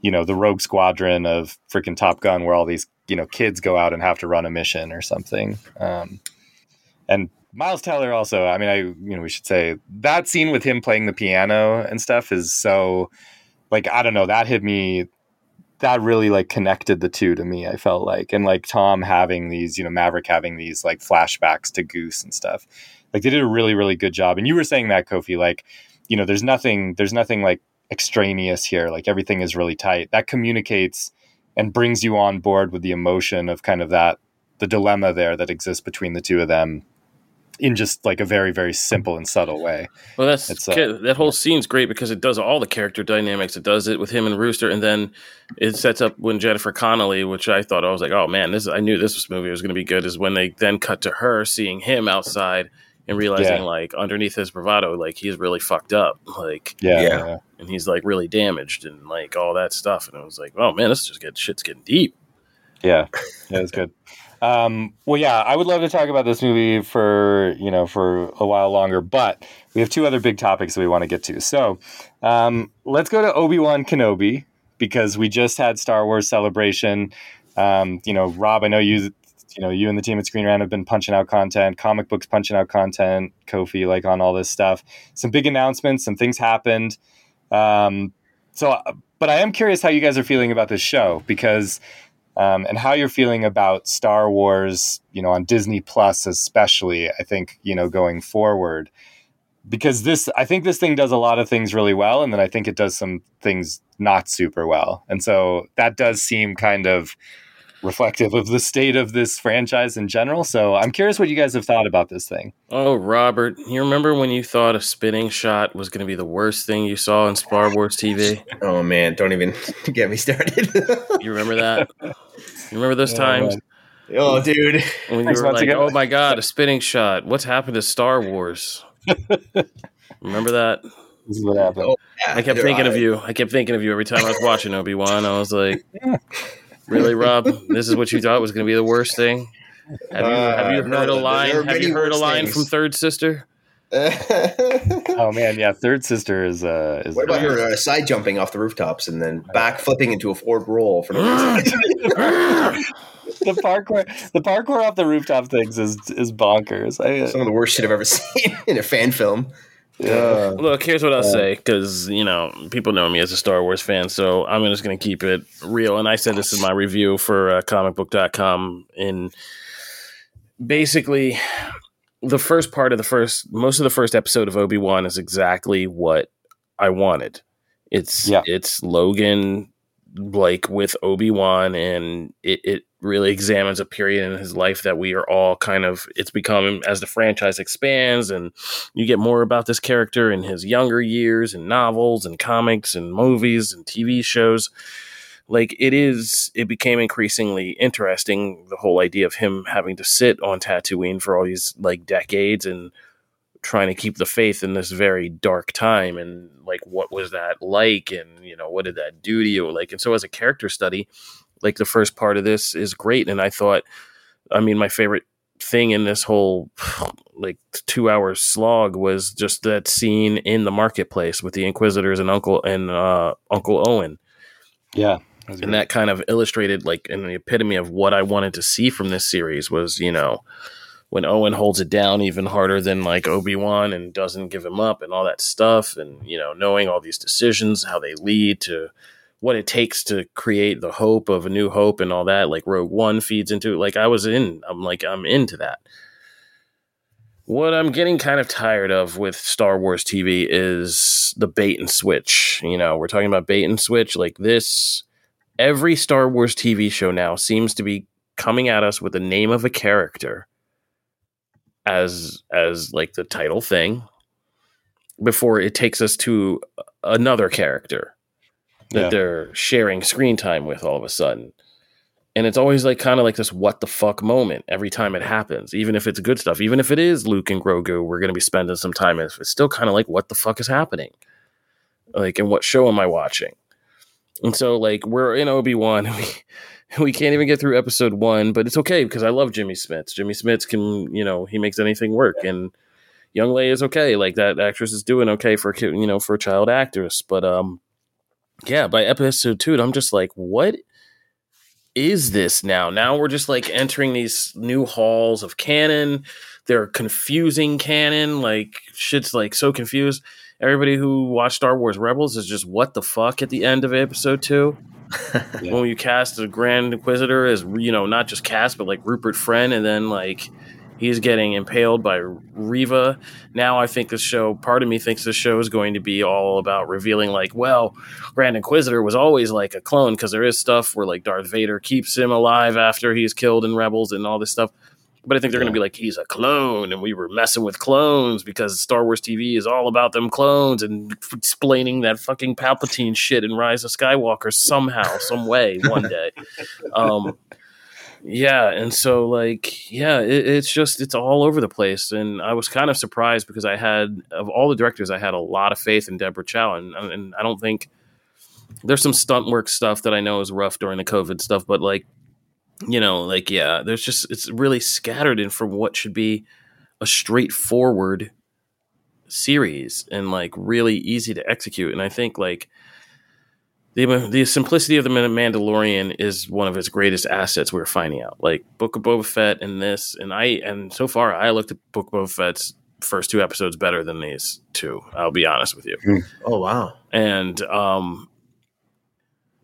you know the rogue squadron of freaking top gun where all these you know kids go out and have to run a mission or something. Um, and miles teller also i mean i you know we should say that scene with him playing the piano and stuff is so like i don't know that hit me that really like connected the two to me i felt like. And like tom having these you know maverick having these like flashbacks to goose and stuff. Like they did a really really good job. And you were saying that kofi like you know there's nothing there's nothing like extraneous here. Like everything is really tight. That communicates and brings you on board with the emotion of kind of that the dilemma there that exists between the two of them in just like a very very simple and subtle way Well, that's uh, that whole scene's great because it does all the character dynamics. It does it with him and Rooster, and then it sets up when Jennifer Connelly, which I thought I was like, oh man, this I knew this movie was going to be good. Is when they then cut to her seeing him outside and realizing Yeah. like underneath his bravado, like he's really fucked up, *laughs* like yeah, Yeah. yeah. and he's like really damaged and like all that stuff. And it was like, oh man, this is just get shit's getting deep. Yeah, yeah, it's good. *laughs* Um, well, yeah, I would love to talk about this movie for you know for a while longer, but we have two other big topics that we want to get to. So um, let's go to Obi Wan Kenobi because we just had Star Wars Celebration. Um, you know, Rob, I know you. You know, you and the team at Screen Rant have been punching out content, comic books punching out content, Kofi, like on all this stuff. Some big announcements, some things happened. Um, so, but I am curious how you guys are feeling about this show because um, and how you're feeling about Star Wars, you know, on Disney Plus, especially. I think you know going forward, because this, I think this thing does a lot of things really well, and then I think it does some things not super well, and so that does seem kind of reflective of the state of this franchise in general. So I'm curious what you guys have thought about this thing. Oh, Robert, you remember when you thought a spinning shot was going to be the worst thing you saw in Star Wars TV? Oh man, don't even *laughs* get me started. *laughs* You remember that? You remember those Yeah, times man. oh, dude. when you were like, again. "Oh my god, a spinning shot! What's happened to Star Wars?" *laughs* remember that? This is what happened. Oh, yeah, I kept you're thinking of you. I kept thinking of you every time I was watching Obi Wan. I was like, "Really, Rob? This is what you thought was going to be the worst thing?" Have you, have you Uh, no, heard a line? Have you heard a line things. from Third Sister? *laughs* Oh man, yeah, Third Sister is uh is what about her uh, side jumping off the rooftops and then back flipping into a forward roll for no *gasps* reason? *laughs* the parkour the parkour off the rooftop things is is bonkers. I, uh, Some of the worst shit I've ever *laughs* seen in a fan film. Yeah. Look, here's what I'll Yeah. say because you know people know me as a Star Wars fan, so I'm just going to keep it real. And I said this in my review for uh, comicbook.com. and basically, the first part of the first, most of the first episode of Obi Wan is exactly what I wanted. It's Yeah. it's Logan like with Obi Wan, and it, it really examines a period in his life that we are all kind of. It's become as the franchise expands, and you get more about this character in his younger years, and novels, and comics, and movies, and TV shows. Like it is, it became increasingly interesting. The whole idea of him having to sit on Tatooine for all these like decades and trying to keep the faith in this very dark time and like what was that like and you know what did that do to you like and so as a character study like the first part of this is great and i thought i mean my favorite thing in this whole *sighs* like two hour slog was just that scene in the marketplace with the inquisitors and uncle and uh uncle owen Yeah. and that kind of illustrated like in the epitome of what I wanted to see from this series was you know when Owen holds it down even harder than like Obi Wan and doesn't give him up and all that stuff and you know knowing all these decisions how they lead to what it takes to create the hope of a new hope and all that like Rogue One feeds into it like I was in I'm like I'm into that What I'm getting kind of tired of with Star Wars TV is the bait and switch. You know, we're talking about bait and switch like this. Every Star Wars TV show now seems to be coming at us with the name of a character as as like the title thing before it takes us to another character that yeah. they're sharing screen time with all of a sudden. And it's always like kind of like this what the fuck moment every time it happens, even if it's good stuff, even if it is Luke and Grogu, we're going to be spending some time. It's still kind of like what the fuck is happening, like, and what show am I watching? And so, like, we're in Obi Wan, *laughs* we we can't even get through episode one, but it's okay because I love Jimmy Smits. Jimmy Smits can, you know, he makes anything work, and Young Leia is okay. Like that actress is doing okay for kid, you know for a child actress, but um, yeah, by episode two, I'm just like, what is this now? Now we're just like entering these new halls of canon. They're confusing canon. Like shit's like so confused. Everybody who watched Star Wars Rebels is just what the fuck at the end of episode two. yeah. *laughs* When you cast the Grand Inquisitor as you know, not just cast, but like Rupert Friend, and then like he's getting impaled by Reva. Now I think the show, part of me thinks the show is going to be all about revealing, like, well, Grand Inquisitor was always like a clone because there is stuff where like Darth Vader keeps him alive after he's killed in Rebels and all this stuff. But I think they're yeah. going to be like, he's a clone, and we were messing with clones because Star Wars TV is all about them clones and explaining that fucking Palpatine shit in Rise of Skywalker somehow, some way, one day. *laughs* Um, yeah and so like yeah it, it's just it's all over the place and i was kind of surprised because i had of all the directors i had a lot of faith in deborah chow and, and i don't think there's some stunt work stuff that i know is rough during the covid stuff but like you know like yeah there's just it's really scattered in from what should be a straightforward series and like really easy to execute and i think like the the simplicity of the Mandalorian is one of its greatest assets. We're finding out, like Book of Boba Fett and this, and I and so far I looked at Book of Boba Fett's first two episodes better than these two. I'll be honest with you. Hmm. Oh wow! And um,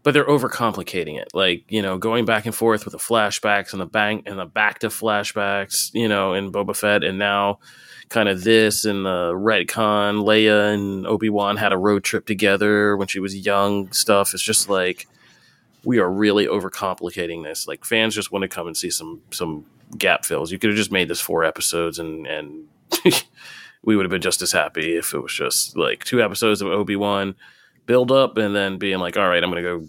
but they're overcomplicating it. Like you know, going back and forth with the flashbacks and the bank and the back to flashbacks. You know, in Boba Fett, and now kind of this and the retcon. Leia and Obi Wan had a road trip together when she was young. Stuff. It's just like we are really overcomplicating this. Like fans just want to come and see some some gap fills. You could have just made this four episodes and and *laughs* we would have been just as happy if it was just like two episodes of Obi Wan build up and then being like, all right, I'm gonna go.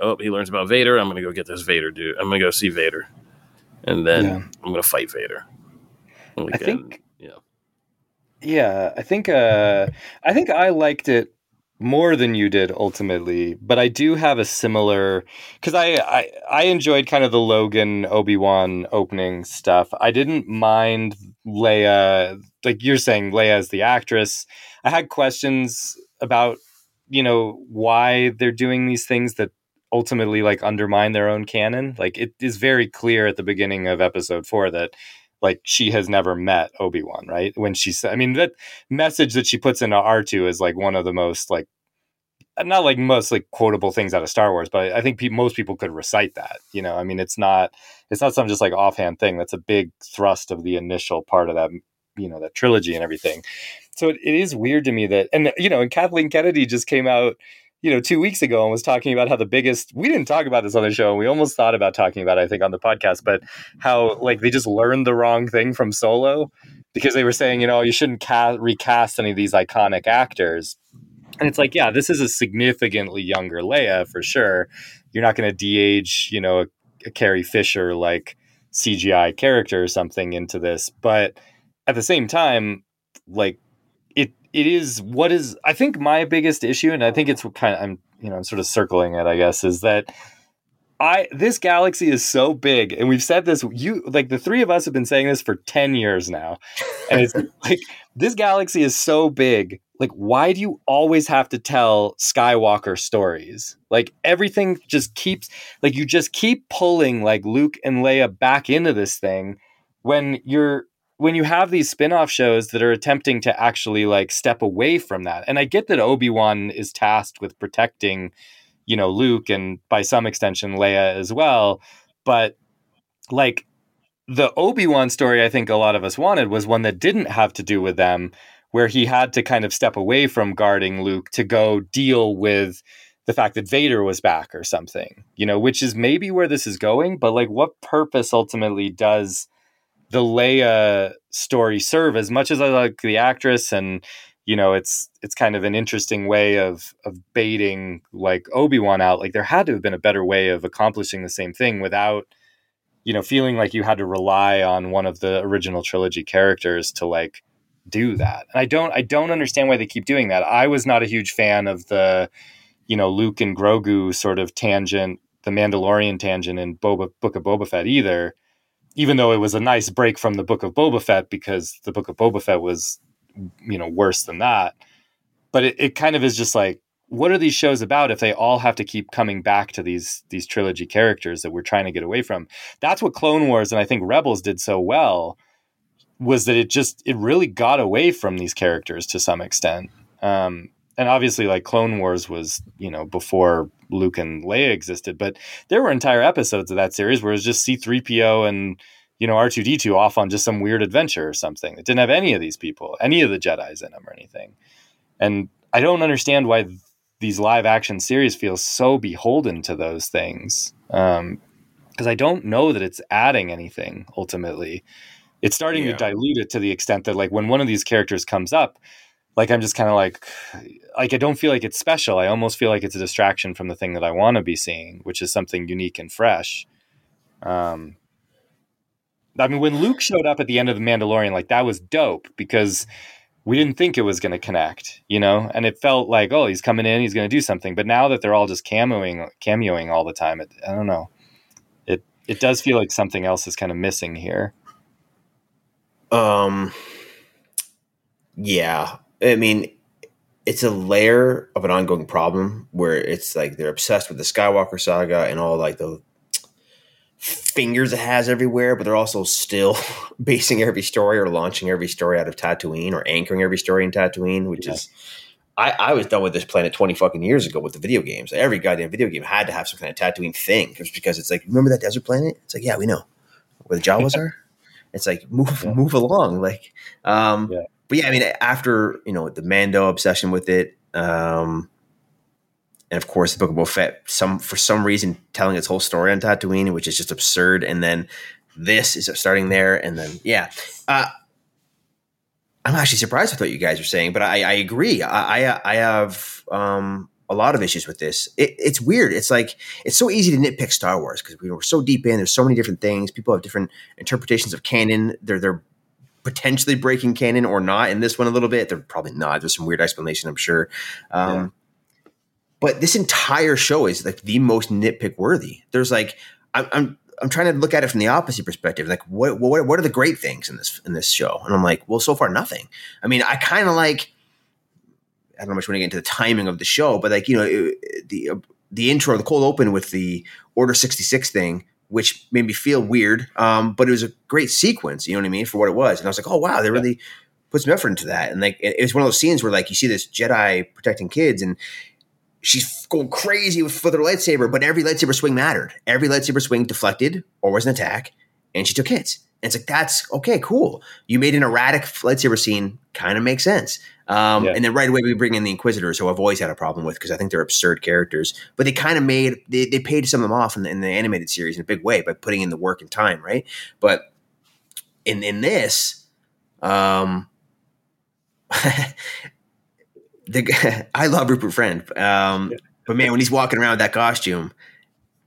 Oh, he learns about Vader. I'm gonna go get this Vader dude. I'm gonna go see Vader, and then yeah. I'm gonna fight Vader. I think yeah, I think uh, I think I liked it more than you did ultimately, but I do have a similar because I, I I enjoyed kind of the Logan Obi Wan opening stuff. I didn't mind Leia, like you're saying, Leia as the actress. I had questions about you know why they're doing these things that ultimately like undermine their own canon. Like it is very clear at the beginning of episode four that like she has never met Obi-Wan, right? When she said I mean that message that she puts into R2 is like one of the most like not like most like quotable things out of Star Wars, but I think pe- most people could recite that. You know, I mean, it's not it's not some just like offhand thing. That's a big thrust of the initial part of that you know that trilogy and everything. So it, it is weird to me that and you know, and Kathleen Kennedy just came out you know, two weeks ago and was talking about how the biggest, we didn't talk about this on the show. We almost thought about talking about it, I think, on the podcast, but how like they just learned the wrong thing from Solo because they were saying, you know, you shouldn't ca- recast any of these iconic actors. And it's like, yeah, this is a significantly younger Leia for sure. You're not going to de-age, you know, a, a Carrie Fisher like CGI character or something into this. But at the same time, like it is what is I think my biggest issue, and I think it's kind of I'm you know I'm sort of circling it, I guess, is that I this galaxy is so big, and we've said this. You like the three of us have been saying this for ten years now, and it's *laughs* like this galaxy is so big. Like, why do you always have to tell Skywalker stories? Like everything just keeps like you just keep pulling like Luke and Leia back into this thing when you're when you have these spin-off shows that are attempting to actually like step away from that and i get that obi-wan is tasked with protecting you know luke and by some extension leia as well but like the Obi-Wan story I think a lot of us wanted was one that didn't have to do with them where he had to kind of step away from guarding Luke to go deal with the fact that Vader was back or something. You know, which is maybe where this is going, but like what purpose ultimately does the Leia story serve as much as I like the actress and you know it's it's kind of an interesting way of of baiting like Obi-Wan out like there had to have been a better way of accomplishing the same thing without you know feeling like you had to rely on one of the original trilogy characters to like do that. And I don't I don't understand why they keep doing that. I was not a huge fan of the you know Luke and Grogu sort of tangent the Mandalorian tangent in Boba Book of Boba Fett either even though it was a nice break from the book of Boba Fett because the book of Boba Fett was, you know, worse than that. But it, it kind of is just like, what are these shows about if they all have to keep coming back to these these trilogy characters that we're trying to get away from? That's what Clone Wars and I think Rebels did so well was that it just it really got away from these characters to some extent. Um, and obviously like Clone Wars was, you know, before Luke and Leia existed, but there were entire episodes of that series where it was just C3PO and, you know, R2D2 off on just some weird adventure or something. It didn't have any of these people, any of the Jedi's in them or anything. And I don't understand why these live action series feel so beholden to those things. Um, because I don't know that it's adding anything ultimately. It's starting yeah. to dilute it to the extent that like when one of these characters comes up, like I'm just kind of like like I don't feel like it's special. I almost feel like it's a distraction from the thing that I want to be seeing, which is something unique and fresh. Um I mean when Luke showed up at the end of the Mandalorian like that was dope because we didn't think it was going to connect, you know, and it felt like, oh, he's coming in, he's going to do something. But now that they're all just cameoing, cameoing all the time, it, I don't know. It it does feel like something else is kind of missing here. Um, yeah, I mean, it's a layer of an ongoing problem where it's like they're obsessed with the Skywalker saga and all like the fingers it has everywhere, but they're also still *laughs* basing every story or launching every story out of Tatooine or anchoring every story in Tatooine, which yeah. is. I, I was done with this planet 20 fucking years ago with the video games. Every goddamn video game had to have some kind of Tatooine thing. Just because it's like, remember that desert planet? It's like, yeah, we know where the Jawas *laughs* are. It's like move yeah. move along. Like um yeah but yeah, I mean, after you know the Mando obsession with it, um, and of course the Book of Boba Fett, some for some reason telling its whole story on Tatooine, which is just absurd, and then this is starting there, and then yeah, uh, I'm actually surprised with what you guys are saying, but I, I agree. I, I, I have um, a lot of issues with this. It, it's weird. It's like it's so easy to nitpick Star Wars because we were so deep in. There's so many different things. People have different interpretations of canon. They're they're potentially breaking canon or not in this one a little bit. They're probably not. There's some weird explanation, I'm sure. Um, yeah. But this entire show is like the most nitpick worthy. There's like I'm, I'm I'm trying to look at it from the opposite perspective. Like, what, what what are the great things in this in this show? And I'm like, well, so far nothing. I mean, I kind of like. I don't know much want to get into the timing of the show, but like you know, it, the the intro, the cold open with the Order sixty six thing which made me feel weird. Um, but it was a great sequence, you know what I mean, for what it was. And I was like, oh wow, they really put some effort into that. And like, it was one of those scenes where like you see this Jedi protecting kids, and she's going crazy with, with her lightsaber, but every lightsaber swing mattered. Every lightsaber swing deflected or was an attack, and she took hits. And it's like that's okay, cool. You made an erratic lightsaber scene, kind of makes sense. Um, yeah. And then right away we bring in the Inquisitors, who I've always had a problem with because I think they're absurd characters. But they kind of made they, they paid some of them off in the, in the, animated series in a big way by putting in the work and time, right? But in in this, um, *laughs* the *laughs* I love Rupert Friend, um, but man, when he's walking around with that costume,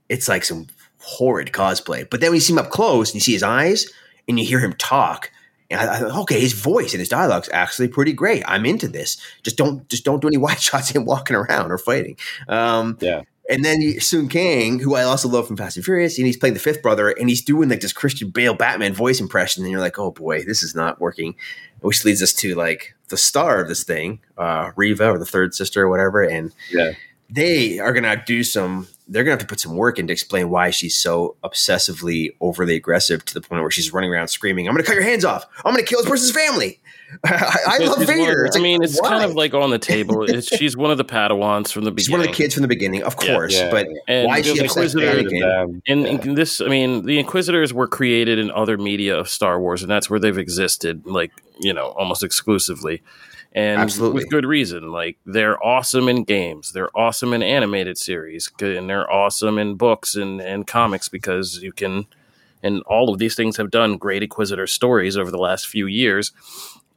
it's like some horrid cosplay. But then when you see him up close and you see his eyes and you hear him talk and I, I thought, okay, his voice and his dialogue's actually pretty great. I'm into this. Just don't just don't do any *laughs* wide shots of him walking around or fighting. Um, yeah. And then Sung Kang, who I also love from Fast and Furious, and he's playing the fifth brother, and he's doing like this Christian Bale Batman voice impression, and you're like, oh boy, this is not working. Which leads us to like the star of this thing, uh, Reva or the third sister or whatever, and yeah they are gonna do some. They're gonna have to put some work in to explain why she's so obsessively overly aggressive to the point where she's running around screaming, "I'm gonna cut your hands off! I'm gonna kill this person's family!" *laughs* I, I love She's one of- Vader. It's I mean, it's why? kind of like on the *laughs* table. It's, she's one of the Padawans from the beginning. she's one of the kids from the beginning, of course. Yeah. But And why is she the obsessed with Inquisitor- Anakin? And, yeah. and this, I mean, the Inquisitors were created in other media of Star Wars, and that's where they've existed, like you know, almost exclusively, and Absolutely. with good reason. Like they're awesome in games, they're awesome in animated series, and they're awesome in books and and comics because you can, and all of these things have done great Inquisitor stories over the last few years.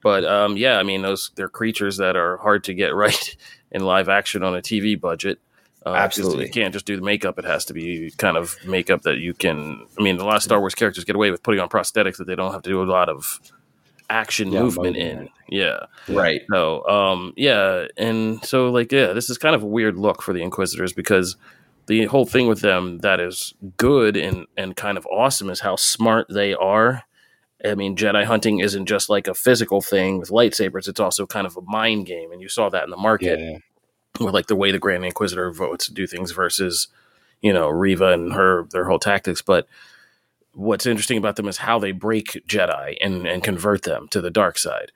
But um, yeah, I mean, those they're creatures that are hard to get *laughs* right in live action on a TV budget. Uh, Absolutely. you can't just do the makeup. It has to be kind of makeup that you can. I mean, a lot of Star Wars characters get away with putting on prosthetics that they don't have to do a lot of action Yeah, movement movement. in. Yeah. Right. So, um, yeah, and so like, yeah, this is kind of a weird look for the Inquisitors because the whole thing with them that is good and and kind of awesome is how smart they are. I mean, Jedi hunting isn't just like a physical thing with lightsabers; it's also kind of a mind game, and you saw that in the market yeah, with like the way the Grand Inquisitor votes to do things versus, you know, Reva and her their whole tactics. But what's interesting about them is how they break Jedi and and convert them to the dark side.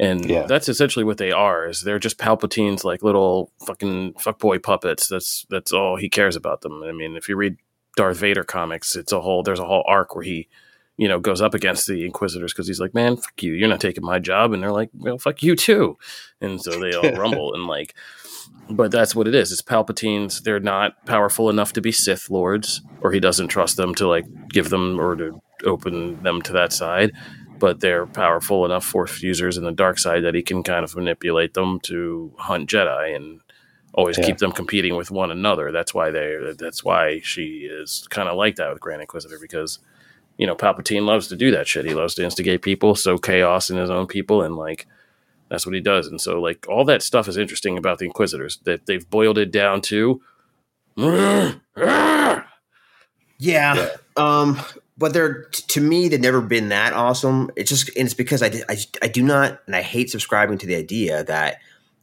And Yeah. that's essentially what they are. Is they're just Palpatine's like little fucking fuckboy puppets. That's that's all he cares about them. I mean, if you read Darth Vader comics, it's a whole there's a whole arc where he, you know, goes up against the Inquisitors because he's like, man, fuck you, you're not taking my job, and they're like, well, fuck you too, and so they all *laughs* rumble and like, but that's what it is. It's Palpatine's. They're not powerful enough to be Sith lords, or he doesn't trust them to like give them or to open them to that side. But they're powerful enough Force users in the dark side that he can kind of manipulate them to hunt Jedi and always Yeah. keep them competing with one another. That's why they. That's why she is kind of like that with Grand Inquisitor because you know Palpatine loves to do that shit. He loves to instigate people, sow chaos in his own people, and like that's what he does. And so, like, all that stuff is interesting about the Inquisitors that they've boiled it down to. Yeah. Um, but they're to me they've never been that awesome. It's just and it's because I, I I do not and I hate subscribing to the idea that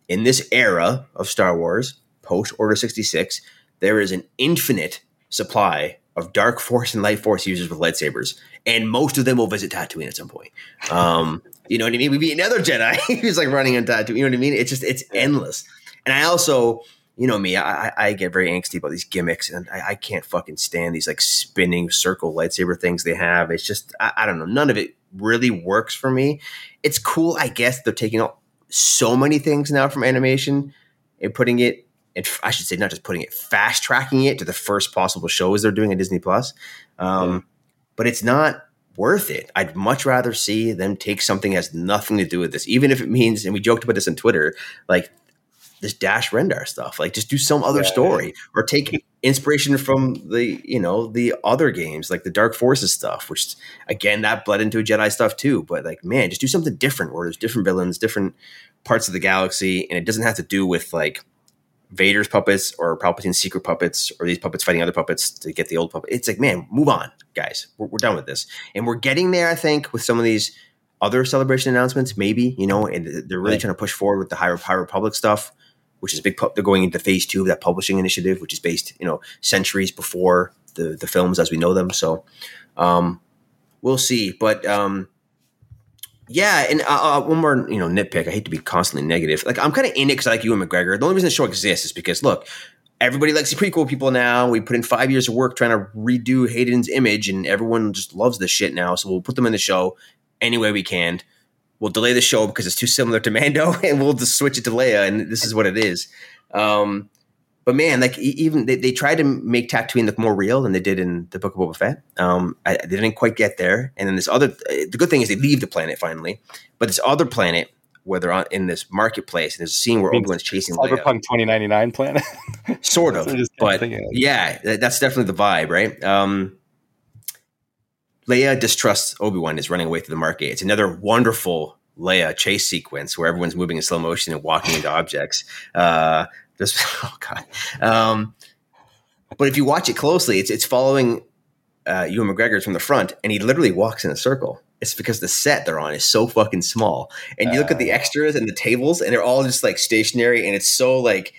in this era of Star Wars post Order sixty six there is an infinite supply of dark force and light force users with lightsabers, and most of them will visit Tatooine at some point. Um, *laughs* you know what I mean? We'd be another Jedi *laughs* who's like running on Tatooine. You know what I mean? It's just it's endless. And I also you know me, I, I- get very angsty about these gimmicks, and I, I can't fucking stand these like spinning circle lightsaber things they have. It's just, I, I don't know, none of it really works for me. It's cool, I guess. They're taking out so many things now from animation and putting it, and I should say, not just putting it, fast tracking it to the first possible shows they're doing at Disney Plus. Um, Yeah. But it's not worth it. I'd much rather see them take something that has nothing to do with this, even if it means, and we joked about this on Twitter, like this Dash Rendar stuff. Like just do some other Yeah. story or take inspiration from the, you know, the other games like the Dark Forces stuff, which again that bled into Jedi stuff too. But like, man, just do something different where there's different villains, different parts of the galaxy, and it doesn't have to do with like Vader's puppets or Palpatine's secret puppets or these puppets fighting other puppets to get the old puppet. It's like, man, move on, guys. We're, we're done with this, and we're getting there. I think with some of these other celebration announcements, maybe you know, and they're really trying to push forward with the High, High Republic stuff, which is big. pu- They're going into phase two of that publishing initiative, which is based, you know, centuries before the the films as we know them. So, um, we'll see, but um. Yeah, and uh, uh, one more, you know, nitpick. I hate to be constantly negative. Like I'm kind of in it because I like Ewan McGregor. The only reason the show exists is because look, everybody likes the prequel people now. We put in five years of work trying to redo Hayden's image, and everyone just loves this shit now. So we'll put them in the show any way we can. We'll delay the show because it's too similar to Mando, *laughs* and we'll just switch it to Leia, and this is what it is. Um, but man, like even they, they tried to make Tatooine look more real than they did in the Book of Boba Fett. Um, I, they didn't quite get there. And then this other, the good thing is they leave the planet finally, but this other planet where they're on in this marketplace, and there's a scene where Obi Wan's chasing Leia, Cyberpunk 2099 planet. *laughs* sort of. *laughs* But yeah, that's definitely the vibe, right? Um, Leia distrusts Obi Wan is running away through the market. It's another wonderful Leia chase sequence where everyone's moving in slow motion and walking into objects. Uh, just *laughs* oh god. Um, but if you watch it closely, it's it's following uh, Ewan McGregor from the front, and he literally walks in a circle. It's because the set they're on is so fucking small, and you look at the Uh. extras and the tables, and they're all just like stationary, and it's so like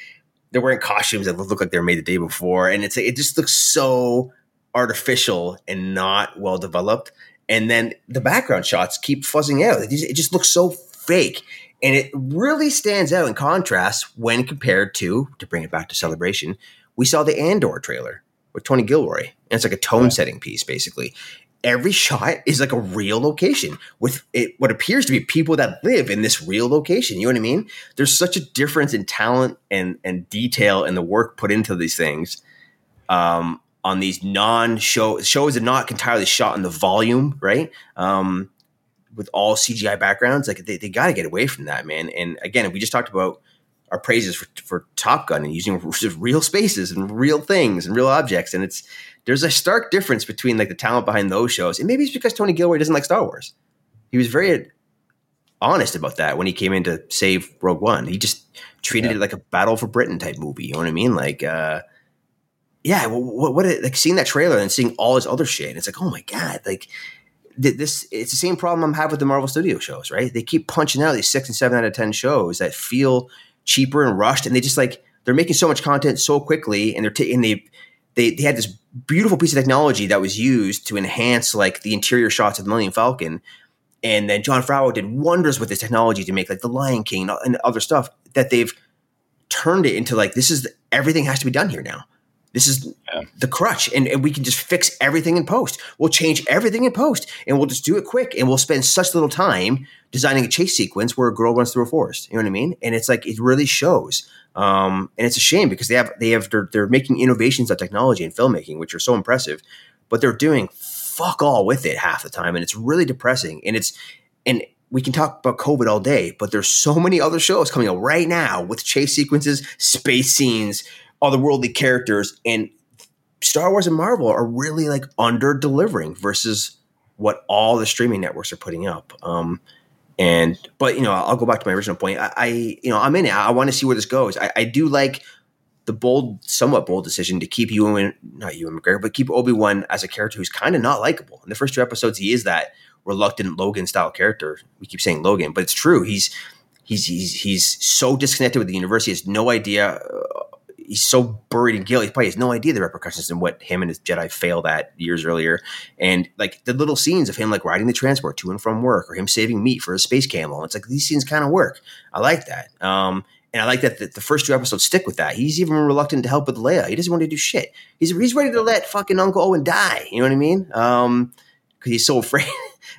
they're wearing costumes that look like they're made the day before, and it's it just looks so artificial and not well developed. And then the background shots keep fuzzing out. It just, it just looks so fake. And it really stands out in contrast when compared to, to bring it back to celebration, we saw the Andor trailer with Tony Gilroy. And it's like a tone setting piece, basically. Every shot is like a real location with it, what appears to be people that live in this real location. You know what I mean? There's such a difference in talent and, and detail and the work put into these things. Um, on these non-show shows that not entirely shot in the volume, right? Um, with all CGI backgrounds, like they, they got to get away from that, man. And again, we just talked about our praises for, for Top Gun and using real spaces and real things and real objects, and it's there's a stark difference between like the talent behind those shows, and maybe it's because Tony Gilroy doesn't like Star Wars. He was very honest about that when he came in to save Rogue One. He just treated yeah. it like a Battle for Britain type movie. You know what I mean? Like. uh yeah, what, what, like seeing that trailer and seeing all this other shit, and it's like, oh my god, like this. It's the same problem I'm having with the Marvel Studio shows, right? They keep punching out these six and seven out of ten shows that feel cheaper and rushed, and they just like they're making so much content so quickly, and they're taking they they they had this beautiful piece of technology that was used to enhance like the interior shots of the Millennium Falcon, and then Jon Favreau did wonders with this technology to make like the Lion King and other stuff that they've turned it into like this is everything has to be done here now this is yeah. the crutch, and, and we can just fix everything in post. We'll change everything in post, and we'll just do it quick, and we'll spend such little time designing a chase sequence where a girl runs through a forest. You know what I mean? And it's like it really shows. Um, and it's a shame because they have they have they're, they're making innovations on technology and filmmaking, which are so impressive, but they're doing fuck all with it half the time, and it's really depressing. And it's and we can talk about COVID all day, but there's so many other shows coming out right now with chase sequences, space scenes, otherworldly characters, and Star Wars and Marvel are really like under delivering versus what all the streaming networks are putting up. Um, and but you know, I'll go back to my original point. I, I you know, I'm in it. I want to see where this goes. I, I, do like the bold, somewhat bold decision to keep Ewan, not Ewan McGregor, but keep Obi Wan as a character who's kind of not likable. In the first two episodes, he is that reluctant Logan style character. We keep saying Logan, but it's true. He's he's he's he's so disconnected with the universe. He has no idea uh, he's so buried in guilt. He probably has no idea the repercussions and what him and his Jedi failed at years earlier. And like the little scenes of him like riding the transport to and from work, or him saving meat for a space camel. It's like these scenes kind of work. I like that. Um, and I like that the, the, first two episodes stick with that. He's even reluctant to help with Leia. He doesn't want to do shit. He's he's ready to let fucking Uncle Owen die. You know what I mean? Um, because he's so *laughs* afraid.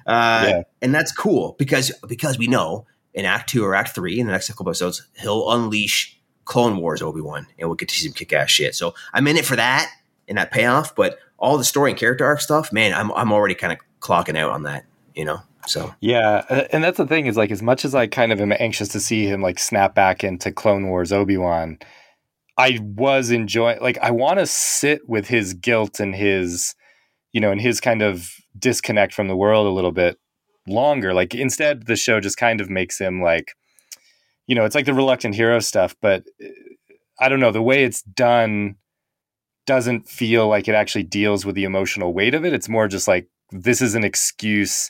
Uh, yeah. and that's cool because because we know in Act Two or Act Three in the next couple episodes he'll unleash Clone Wars Obi Wan, and we'll get to see some kick ass shit. So I'm in it for that and that payoff. But all the story and character arc stuff, man, I'm I'm already kind of clocking out on that. You know. So yeah, and that's the thing is like as much as I kind of am anxious to see him like snap back into Clone Wars Obi Wan, I was enjoying like I want to sit with his guilt and his, you know, and his kind of disconnect from the world a little bit longer. Like instead, the show just kind of makes him like you know, it's like the reluctant hero stuff, but uh, I don't know, the way it's done doesn't feel like it actually deals with the emotional weight of it. It's more just like this is an excuse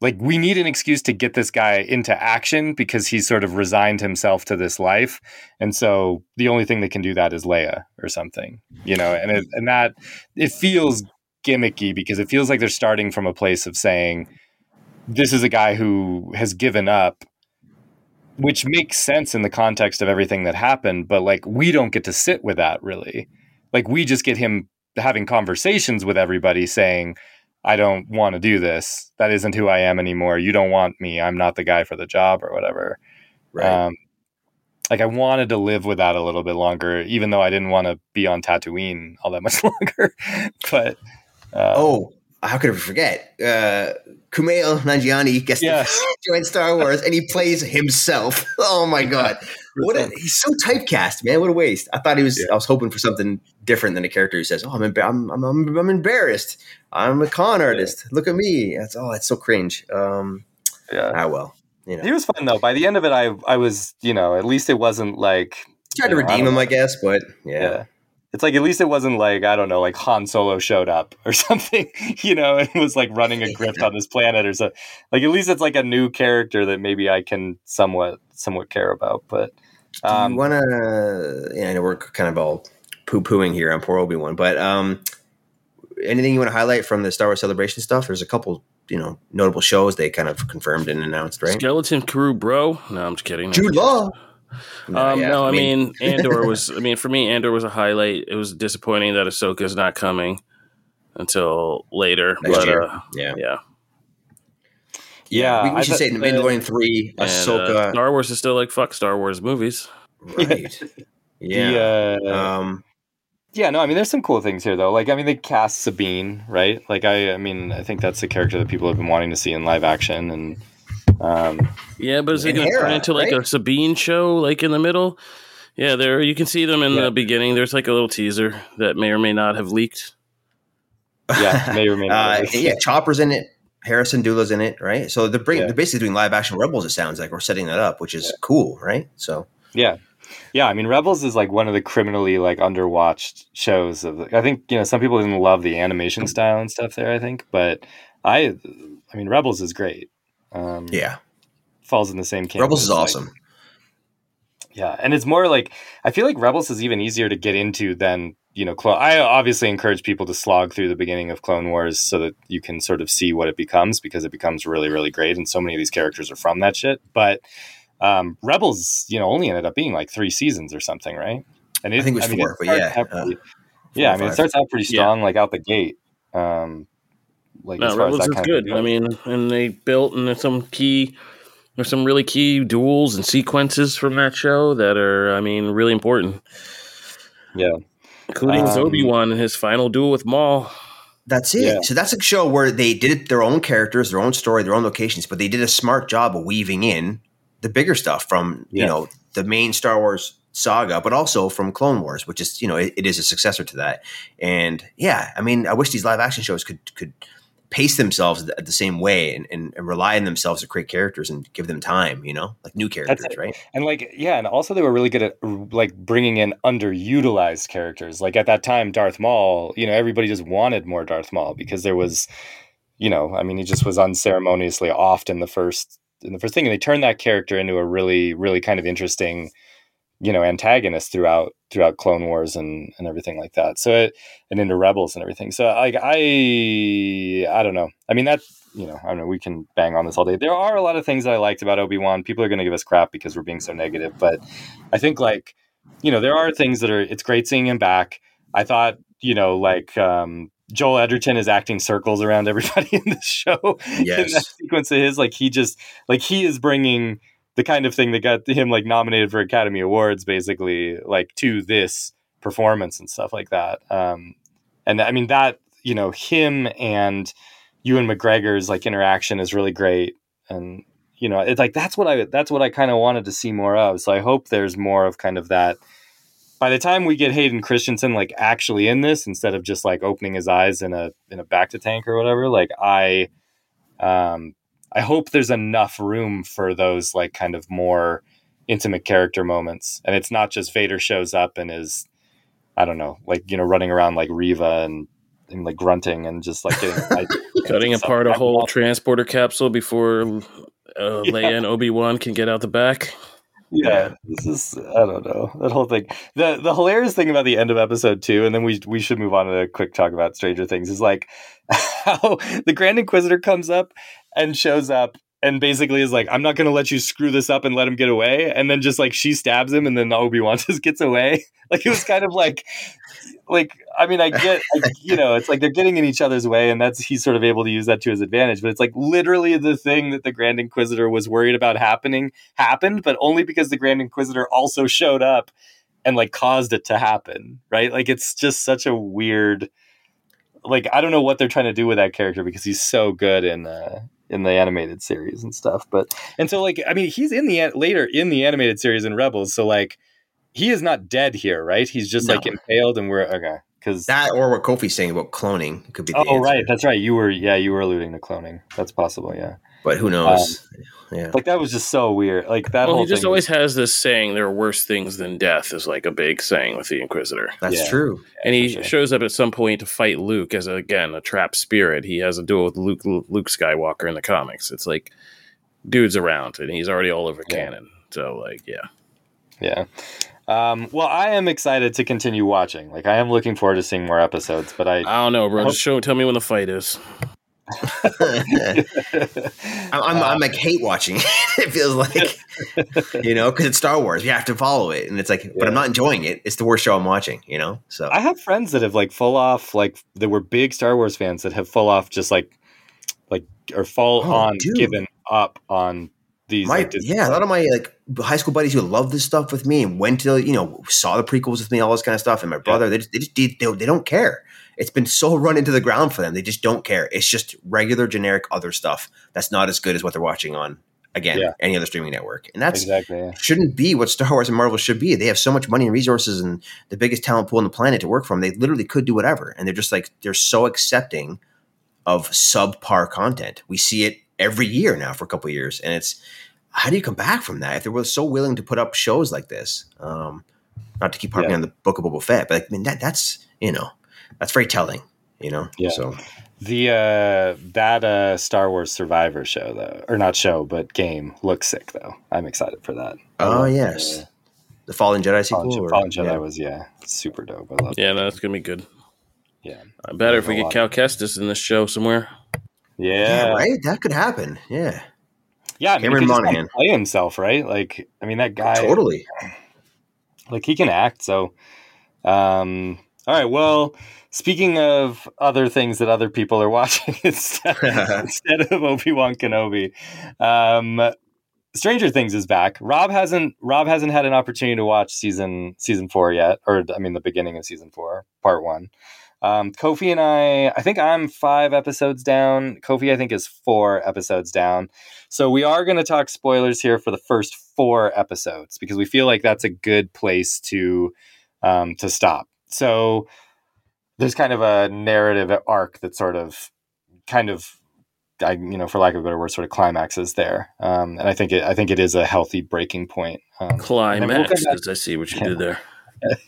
like we need an excuse to get this guy into action because he's sort of resigned himself to this life and so the only thing that can do that is leia or something you know and it, and that it feels gimmicky because it feels like they're starting from a place of saying this is a guy who has given up which makes sense in the context of everything that happened but like we don't get to sit with that really. Like we just get him having conversations with everybody saying i don't want to do this. That isn't who i am anymore. You don't want me. I'm not the guy for the job or whatever. Right. um, like i wanted to live with that a little bit longer even though i didn't want to be on tatooine all that much *laughs* longer but um, oh how could I forget? Uh, Kumail Nanjiani gets yeah. to *laughs* join Star Wars, and he plays himself. *laughs* Oh my god, what a, he's so typecast, man! What a waste. I thought he was. Yeah. I was hoping for something different than a character who says, "Oh, I'm I'm, I'm, I'm, I'm embarrassed. I'm a con artist. Yeah. Look at me." That's oh, that's so cringe. Um, yeah. Ah, well. You know. He was fun though. By the end of it, I I was you know at least it wasn't like tried to know, redeem him. I guess, but yeah it's like at least it wasn't like I don't know, like Han Solo showed up or *laughs* something, you know, and was like running a grift on this planet or so. Like at least it's like a new character that maybe I can somewhat somewhat care about. But Do Um, you want to? Yeah, I know we're kind of all poo pooing here on poor Obi Wan, but um, anything you want to highlight from the Star Wars Celebration stuff? There's a couple, you know, notable shows they kind of confirmed and announced, right? Skeleton Crew, bro. No, I'm just kidding. Jude Law. Um, yeah, no, I mean, *laughs* Andor was. I mean, for me, Andor was a highlight. It was disappointing that Ahsoka is not coming until later. Next but year. uh, yeah, yeah, yeah, we, we should thought say The the- Mandalorian three, And, uh, Ahsoka, Star Wars is still like fuck Star Wars movies. right? *laughs* Yeah. The, uh, um, Yeah, no, I mean, there's some cool things here, though. Like, I mean, they cast Sabine, right? Like, I, I mean, I think that's the character that people have been wanting to see in live action, and um, Yeah, but is it going to turn into like right? a Sabine show, like in the middle? Yeah, there you can see them in Yeah. the beginning. There's like a little teaser that may or may not have leaked. yeah, may or may not. uh, yeah, Chopper's in it. Hera Syndulla's in it, right? So they're bringing, Yeah. they're basically doing live action Rebels. It sounds like we're setting that up, which is cool, right? So yeah, yeah. I mean, Rebels is like one of the criminally like underwatched shows. Of I think you know some people didn't love the animation style and stuff there. I think, but I, I mean, Rebels is great. Um, yeah, falls in the same camp. Rebels is like, awesome. Yeah, and it's more like I feel like Rebels is even easier to get into than you know. Clone. I obviously encourage people to slog through the beginning of Clone Wars so that you can sort of see what it becomes because it becomes really, really great, and so many of these characters are from that shit. But um, Rebels, you know, only ended up being like three seasons or something, right? And I think it was four, but yeah, uh, Four yeah. I mean, it starts out pretty Yeah. strong, like out the gate. Um, like No, as far as Rebels that is kind good. of I mean, and they built and there's some key, there's some really key duels and sequences from that show that are, I mean, really important, yeah, including Um, Obi Wan and his final duel with Maul. That's it. Yeah. So that's a show where they did it their own characters, their own story, their own locations, but they did a smart job of weaving in the bigger stuff from you Yeah. know the main Star Wars saga, but also from Clone Wars, which is you know it, it is a successor to that. And yeah, I mean, I wish these live action shows could could pace themselves the, the same way and, and, and rely on themselves to create characters and give them time. You know, like new characters, right? And like, yeah, and also they were really good at like bringing in underutilized characters. Like at that time, Darth Maul, you know, everybody just wanted more Darth Maul because there was, you know, I mean, he just was unceremoniously offed in the first in the first thing, and they turned that character into a really, really kind of interesting, you know, antagonist throughout throughout Clone Wars and and everything like that. So it and into Rebels and everything. So like I, I don't know. I mean that you know, I don't know. We can bang on this all day. There are a lot of things that I liked about Obi Wan. People are going to give us crap because we're being so negative, but I think like you know there are things that are. It's great seeing him back. I thought you know like um, Joel Edgerton is acting circles around *laughs* everybody in this show. in Yes. that sequence of his, like he just like he is bringing the kind of thing that got him like nominated for Academy Awards, basically like to this performance and stuff like that. Um, and I mean that you know him and Ewan McGregor's like interaction is really great, and you know it's like that's what I that's what I kind of wanted to see more of. So I hope there's more of kind of that. By the time we get Hayden Christensen like actually in this, instead of just like opening his eyes in a in a bacta tank or whatever, like I, um, I hope there's enough room for those like kind of more intimate character moments, and it's not just Vader shows up and is, I don't know, like you know running around like Reva and and like grunting and just like getting *laughs* like, Cutting stuff. apart a whole want- transporter capsule before uh, *laughs* Leia and Obi Wan can get out the back. yeah this is i don't know that whole thing the the hilarious thing about the end of episode two and then we we should move on to a quick talk about stranger things is like *laughs* how the grand inquisitor comes up and shows up and basically is like i'm not going to let you screw this up and let him get away. And then just like she stabs him and then obi-wan just *laughs* gets away. *laughs* Like it was kind of like like i mean i get I, you know it's like they're getting in each other's way and that's he's sort of able to use that to his advantage. But it's like literally the thing that the grand inquisitor was worried about happening happened but only because the grand inquisitor also showed up and like caused it to happen right? Like it's just such a weird like i don't know what they're trying to do with that character because he's so good in uh in the animated series and stuff but and so like i mean he's in the later in the animated series in rebels so like he is not dead here right he's just No. like impaled and we're okay because That or what Kofi's saying about cloning could be. The oh answer. right that's right you were yeah you were alluding to cloning that's possible yeah But who um, knows? Yeah. like that was just so weird like that Well, whole he just thing always has this saying, "There are worse things than death," is like a big saying with the Inquisitor. That's Yeah. true. And he sure. shows up at some point to fight Luke as again a trapped spirit. He has a duel with Luke Luke Skywalker in the comics. It's like dude's around and he's already all over Yeah. canon. So like, yeah, Yeah. Um, well, I am excited to continue watching. Like, I am looking forward to seeing more episodes. But I, I don't know, bro. Just show, tell me when the fight is. *laughs* I'm, I'm, I'm like uh, hate watching. it *laughs* it feels like, you know, because it's Star Wars. You have to follow it, and it's like, but I'm not enjoying it. It's the worst show I'm watching. You know, so I have friends that have like full off, like that were big Star Wars fans that have full off just like, like or fall Oh, on dude. given up on these. my like, yeah, a lot of my like high school buddies who love this stuff with me and went to you know saw the prequels with me, all this kind of stuff, and my brother, they just they just they, they don't care. It's been so run into the ground for them. They just don't care. It's just regular, generic other stuff that's not as good as what they're watching on again Yeah. any other streaming network, and that's exactly. Yeah. shouldn't be what Star Wars and Marvel should be. They have so much money and resources and the biggest talent pool on the planet to work from. They literally could do whatever. And they're just like, they're so accepting of subpar content. We see it every year now for a couple of years. And it's, how do you come back from that if they were so willing to put up shows like this? Um, not to keep harping Yeah. on the book of Boba Fett, but I mean, that, that's, you know, that's very telling, you know? Yeah. So, The uh that uh Star Wars Survivor show though, or not show, but game looks sick though. I'm excited for that. Oh, yes. the The Fallen Jedi sequel? Fallen, or- Fallen Jedi yeah. was yeah, super dope. I love. Yeah, no, that's gonna be good. Yeah. I better if we get. Cal Kestis in this show somewhere. Yeah, Yeah, right? That could happen. Yeah, Yeah, I mean, Cameron he could just, Monaghan. play himself, right? Like, I mean, that guy, totally. like, he can act. So, um, all right. Well, speaking of other things that other people are *laughs* watching instead, *laughs* instead of Obi Wan Kenobi, um, Stranger Things is back. Rob hasn't Rob hasn't had an opportunity to watch season season four yet, or I mean, the beginning of season four, part one. Um, Kofi and I, I think I'm five episodes down. Kofi, I think, is four episodes down. So we are going to talk spoilers here for the first four episodes because we feel like that's a good place to um, to stop. So there's kind of a narrative arc that sort of kind of I, you know, for lack of a better word, sort of climaxes there, um, and I think it, I think it is a healthy breaking point. Um, then we'll I see what you Yeah. did *laughs* there.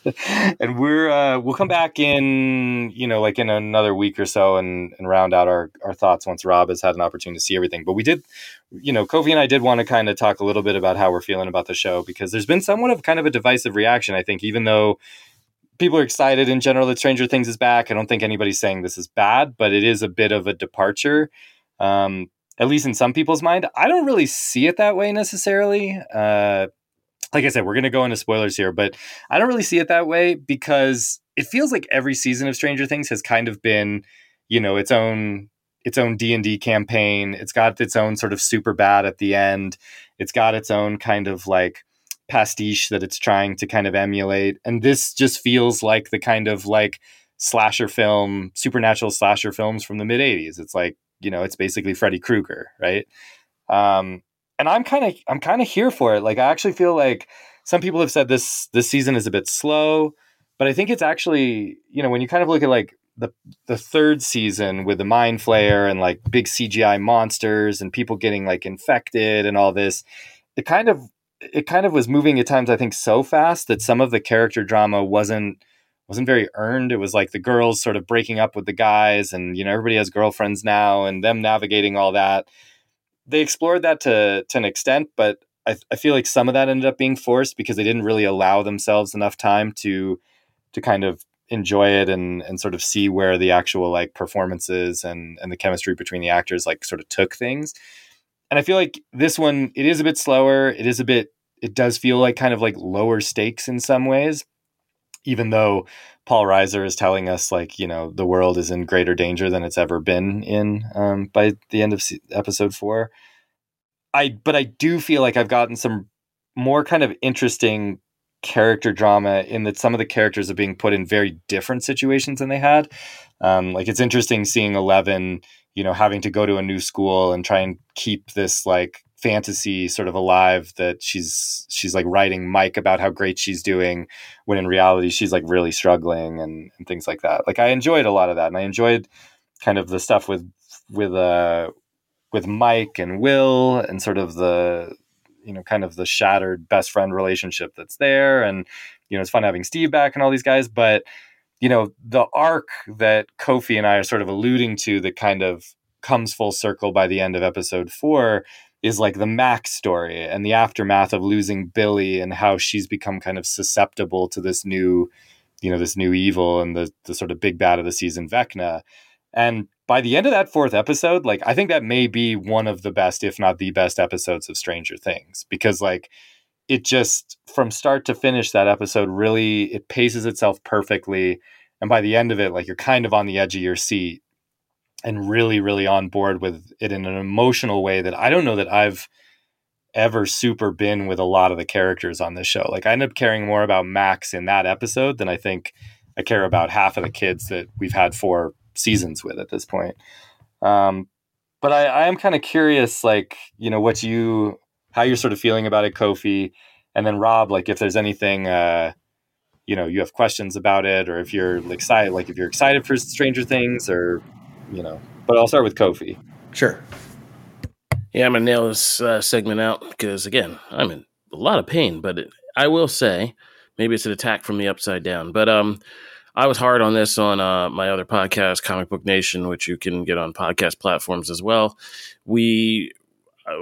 *laughs* and we're uh, we'll come back in you know like in another week or so and, and round out our, our thoughts once Rob has had an opportunity to see everything. But we did, you know, Kofi and I did want to kind of talk a little bit about how we're feeling about the show because there's been somewhat of kind of a divisive reaction. I think even though people are excited in general that Stranger Things is back, I don't think anybody's saying this is bad, but it is a bit of a departure. Um, at least in some people's mind, I don't really see it that way necessarily. Uh, like I said, we're going to go into spoilers here, but I don't really see it that way because it feels like every season of Stranger Things has kind of been, you know, its own its own D&D campaign. It's got its own sort of super bad at the end. It's got its own kind of like pastiche that it's trying to kind of emulate. And this just feels like the kind of like slasher film, supernatural slasher films from the mid 80s. It's like, you know, it's basically Freddy Krueger, right? Um and I'm kind of I'm kind of here for it. Like I actually feel like some people have said this this season is a bit slow, but I think it's actually you know when you kind of look at like the the third season with the mind flayer and like big CGI monsters and people getting like infected and all this, it kind of it kind of was moving at times I think so fast that some of the character drama wasn't wasn't very earned. It was like the girls sort of breaking up with the guys and you know everybody has girlfriends now and them navigating all that they explored that to to an extent, but I, I feel like some of that ended up being forced because they didn't really allow themselves enough time to to kind of enjoy it and and sort of see where the actual like performances and and the chemistry between the actors like sort of took things. And I feel like this one it is a bit slower. It is a bit it does feel like kind of like lower stakes in some ways, even though Paul Reiser is telling us like you know the world is in greater danger than it's ever been in um, by the end of episode four. I but I do feel like I've gotten some more kind of interesting character drama in that some of the characters are being put in very different situations than they had. Um, like it's interesting seeing Eleven, you know, having to go to a new school and try and keep this like fantasy sort of alive that she's she's like writing Mike about how great she's doing when in reality she's like really struggling and, and things like that. Like I enjoyed a lot of that and I enjoyed kind of the stuff with with uh with Mike and Will and sort of the you know kind of the shattered best friend relationship that's there and you know it's fun having Steve back and all these guys but you know the arc that Kofi and I are sort of alluding to that kind of comes full circle by the end of episode 4 is like the Max story and the aftermath of losing Billy and how she's become kind of susceptible to this new, you know, this new evil and the the sort of big bad of the season, Vecna. And by the end of that fourth episode, like I think that may be one of the best, if not the best episodes of Stranger Things. Because like it just from start to finish, that episode really it paces itself perfectly. And by the end of it, like you're kind of on the edge of your seat and really, really on board with it in an emotional way that I don't know that I've ever super been with a lot of the characters on this show. Like I end up caring more about Max in that episode than I think I care about half of the kids that we've had four seasons with at this point. Um, but I, I am kind of curious, like, you know, what you, how you're sort of feeling about it, Kofi. And then Rob, like, if there's anything, uh, you know, you have questions about it, or if you're excited, like if you're excited for Stranger Things, or you know. But I'll start with Kofi. Sure. Yeah, I'm gonna nail this uh, segment out because again, I'm in a lot of pain. But it, I will say, maybe it's an attack from the upside down. But um, I was hard on this on uh, my other podcast, Comic Book Nation, which you can get on podcast platforms as well. We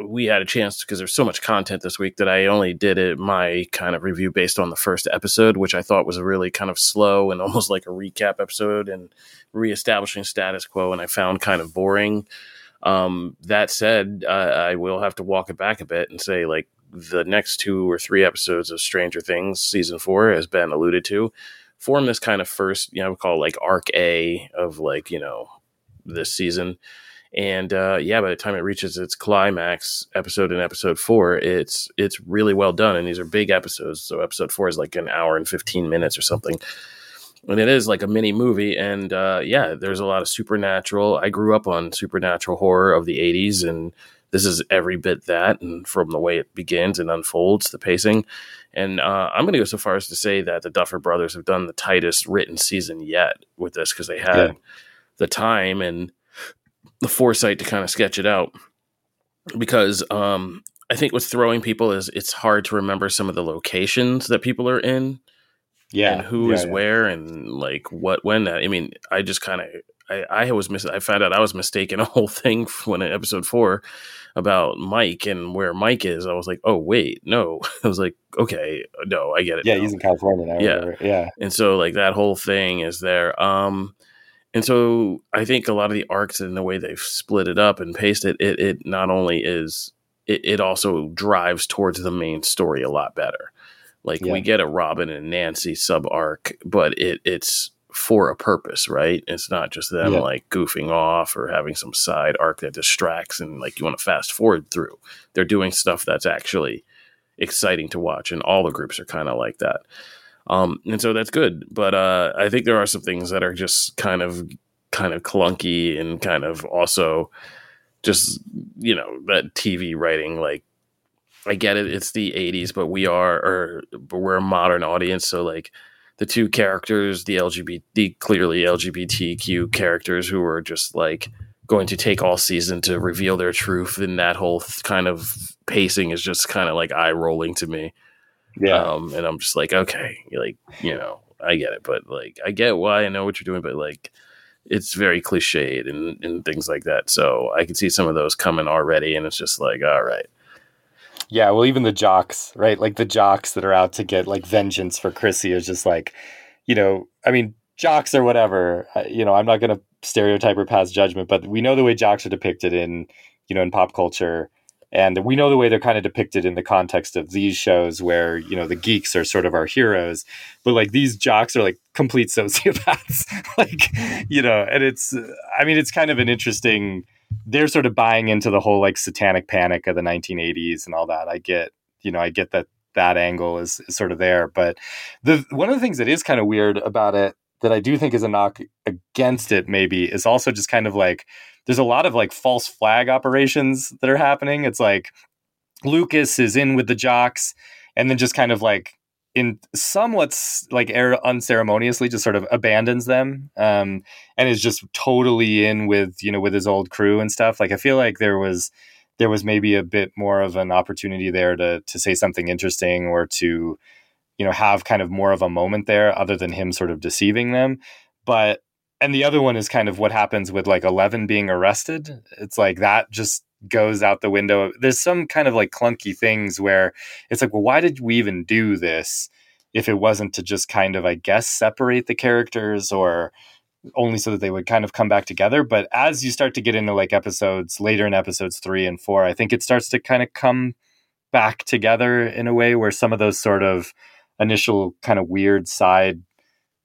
we had a chance because there's so much content this week that I only did it my kind of review based on the first episode, which I thought was a really kind of slow and *laughs* almost like a recap episode and reestablishing status quo, and I found kind of boring. Um, that said, I will have to walk it back a bit and say, like, the next two or three episodes of Stranger Things season four, has been alluded to, form this kind of first, you know, call like arc A of like, you know, this season. And uh, yeah, by the time it reaches its climax episode in episode four, it's it's really well done. And these are big episodes. So episode four is like an hour and fifteen minutes or something. And it is like a mini movie. And uh, yeah there's a lot of supernatural. I grew up on supernatural horror of the 80s and this is every bit that. And from the way it begins and unfolds the pacing. And uh, i'm going to go so far as to say that the duffer brothers have done the tightest written season yet with this because they had yeah. the time. And the foresight to kind of sketch it out because um, i think what's throwing people is it's hard to remember some of the locations that people are in yeah and who yeah, is yeah. where and like what when that i mean i just kind of I, I was mis- I found out I was mistaken *laughs* a whole thing when in episode four about Mike and where Mike is. I was like, oh wait, no. *laughs* I was like, okay, no, I get it. Yeah, now. he's in California now. Yeah, yeah. And so like that whole thing is there. Um, and so I think a lot of the arcs and the way they've split it up and paced it, it, it not only is it, it also drives towards the main story a lot better. Like Yeah. we get a Robin and Nancy sub arc, but it it's for a purpose, right? It's not just them Yeah. like goofing off or having some side arc that distracts and like you want to fast forward through. They're doing stuff that's actually exciting to watch, and all the groups are kind of like that. Um, and so that's good. But uh, I think there are some things that are just kind of kind of clunky and kind of also just you know that TV writing like I get it it's the 80s but we are or we're a modern audience so like the two characters the LGBT the clearly LGBTQ characters who are just like going to take all season to reveal their truth and that whole th- kind of pacing is just kind of like eye rolling to me Yeah. um, and I'm just like, okay, like, you know, I get it, but like, I get why I know what you're doing, but like, it's very cliched and, and things like that. So I can see some of those coming already, and it's just like, all right, Yeah, well, even the jocks, right? Like the jocks that are out to get like vengeance for Chrissy is just like, you know, I mean, jocks or whatever. uh, You know, I'm not going to stereotype or pass judgment, but we know the way jocks are depicted in, you know, in pop culture, and we know the way they're kind of depicted in the context of these shows, where you know the geeks are sort of our heroes, but like these jocks are like complete sociopaths, *laughs* like you know, and it's, I mean, it's kind of an interesting they're sort of buying into the whole like satanic panic of the 1980s and all that. I get, you know, I get that that angle is, is sort of there, but the one of the things that is kind of weird about it that I do think is a knock against it maybe is also just kind of like there's a lot of like false flag operations that are happening. It's like Lucas is in with the jocks and then just kind of like in somewhat like unceremoniously just sort of abandons them um, and is just totally in with you know with his old crew and stuff like i feel like there was there was maybe a bit more of an opportunity there to to say something interesting or to you know have kind of more of a moment there other than him sort of deceiving them but and the other one is kind of what happens with like 11 being arrested it's like that just goes out the window. There's some kind of like clunky things where it's like, well, why did we even do this if it wasn't to just kind of, I guess, separate the characters or only so that they would kind of come back together. But as you start to get into like episodes later in episodes three and four, I think it starts to kind of come back together in a way where some of those sort of initial kind of weird side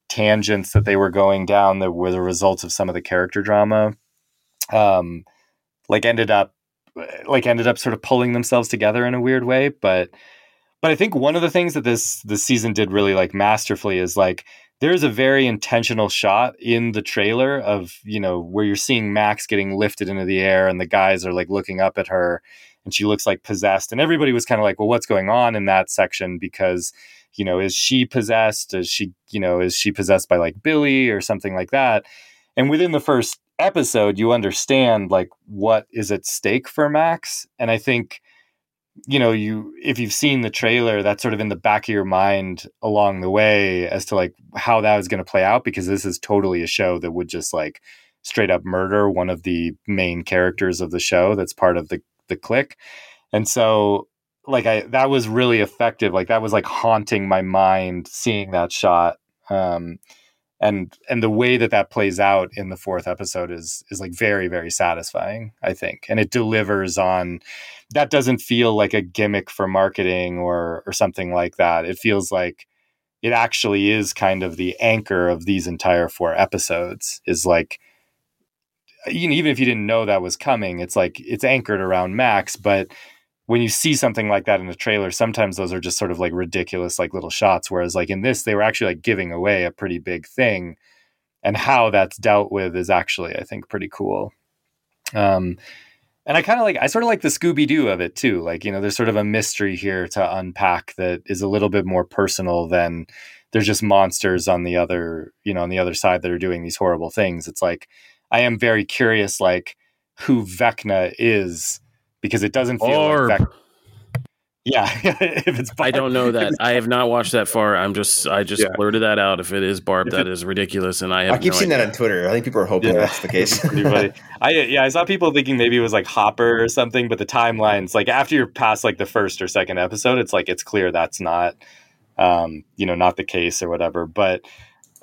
tangents that they were going down that were the results of some of the character drama um like ended up like ended up sort of pulling themselves together in a weird way. But but i think one of the things that this this season did really like masterfully is like there's a very intentional shot in the trailer of you know where you're seeing max getting lifted into the air and the guys are like looking up at her and she looks like possessed. And everybody was kind of like well what's going on in that section? Because you know is she possessed? Is she you know is she possessed by like billy or something like that? And within the first episode you understand like what is at stake for max. And i think you know you if you've seen the trailer that's sort of in the back of your mind along the way as to like how that is going to play out because this is totally a show that would just like straight up murder one of the main characters of the show that's part of the the click. and so like i that was really effective like that was like haunting my mind seeing that shot um and and the way that that plays out in the fourth episode is is like very very satisfying i think and it delivers on that doesn't feel like a gimmick for marketing or or something like that. It feels like it actually is kind of the anchor of these entire four episodes is like you even if you didn't know that was coming it's like it's anchored around max but when you see something like that in a trailer, sometimes those are just sort of like ridiculous, like little shots. Whereas, like in this, they were actually like giving away a pretty big thing, and how that's dealt with is actually, I think, pretty cool. Um, and I kind of like, I sort of like the Scooby Doo of it too. Like, you know, there's sort of a mystery here to unpack that is a little bit more personal than there's just monsters on the other, you know, on the other side that are doing these horrible things. It's like I am very curious, like who Vecna is because it doesn't feel Barb. like Vec- yeah *laughs* if it's I don't know that. *laughs* I have not watched that far. I'm just I just Yeah. blurted that out. If it is Barb, If that ridiculous, and I have I keep no seeing that on Twitter. I think people are hoping Yeah. that's the case. *laughs* I yeah, I saw people thinking maybe it was like Hopper or something, but the timelines like after you're past like the first or second episode, it's like it's clear that's not um, you know, not the case or whatever. But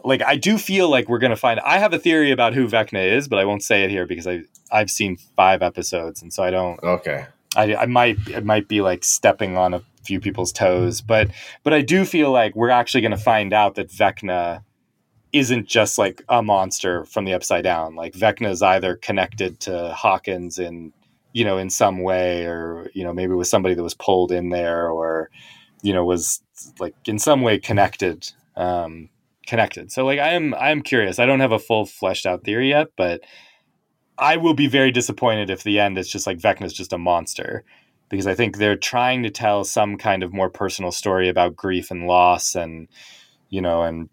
like I do feel like we're gonna find I have a theory about who Vecna is, but I won't say it here because I I've seen five episodes and so I don't okay. I, I might it might be like stepping on a few people's toes, but but I do feel like we're actually going to find out that Vecna isn't just like a monster from the upside down. Like Vecna is either connected to Hawkins in you know in some way, or you know maybe with somebody that was pulled in there, or you know was like in some way connected. Um, connected. So like I am I am curious. I don't have a full fleshed out theory yet, but I will be very disappointed if the end is just like Vecna's just a monster. Because I think they're trying to tell some kind of more personal story about grief and loss and you know, and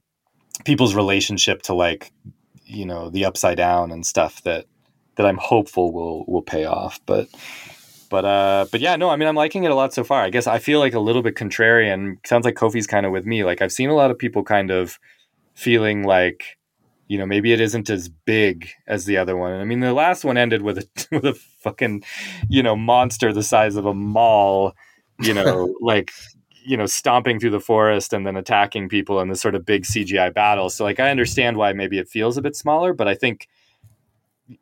people's relationship to like, you know, the upside down and stuff that that I'm hopeful will will pay off. But but uh but yeah, no, I mean I'm liking it a lot so far. I guess I feel like a little bit contrarian. Sounds like Kofi's kind of with me. Like I've seen a lot of people kind of feeling like you know maybe it isn't as big as the other one. I mean the last one ended with a *laughs* with a fucking you know monster the size of a mall, you know, *laughs* like you know stomping through the forest and then attacking people in this sort of big CGI battle. So like I understand why maybe it feels a bit smaller, but I think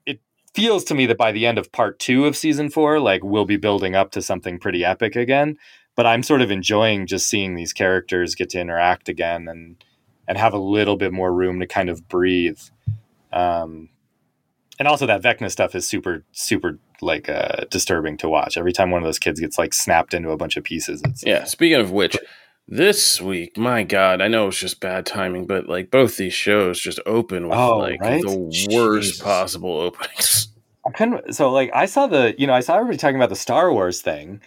it feels to me that by the end of part 2 of season 4 like we'll be building up to something pretty epic again. But I'm sort of enjoying just seeing these characters get to interact again and and have a little bit more room to kind of breathe. Um, and also that Vecna stuff is super, super like uh, disturbing to watch. Every time one of those kids gets like snapped into a bunch of pieces, it's Yeah. Speaking of which, this week, my God, I know it's just bad timing, but like both these shows just open with Oh, like right? the worst possible openings. Kind of so like I saw the you know I saw everybody talking about the Star Wars thing,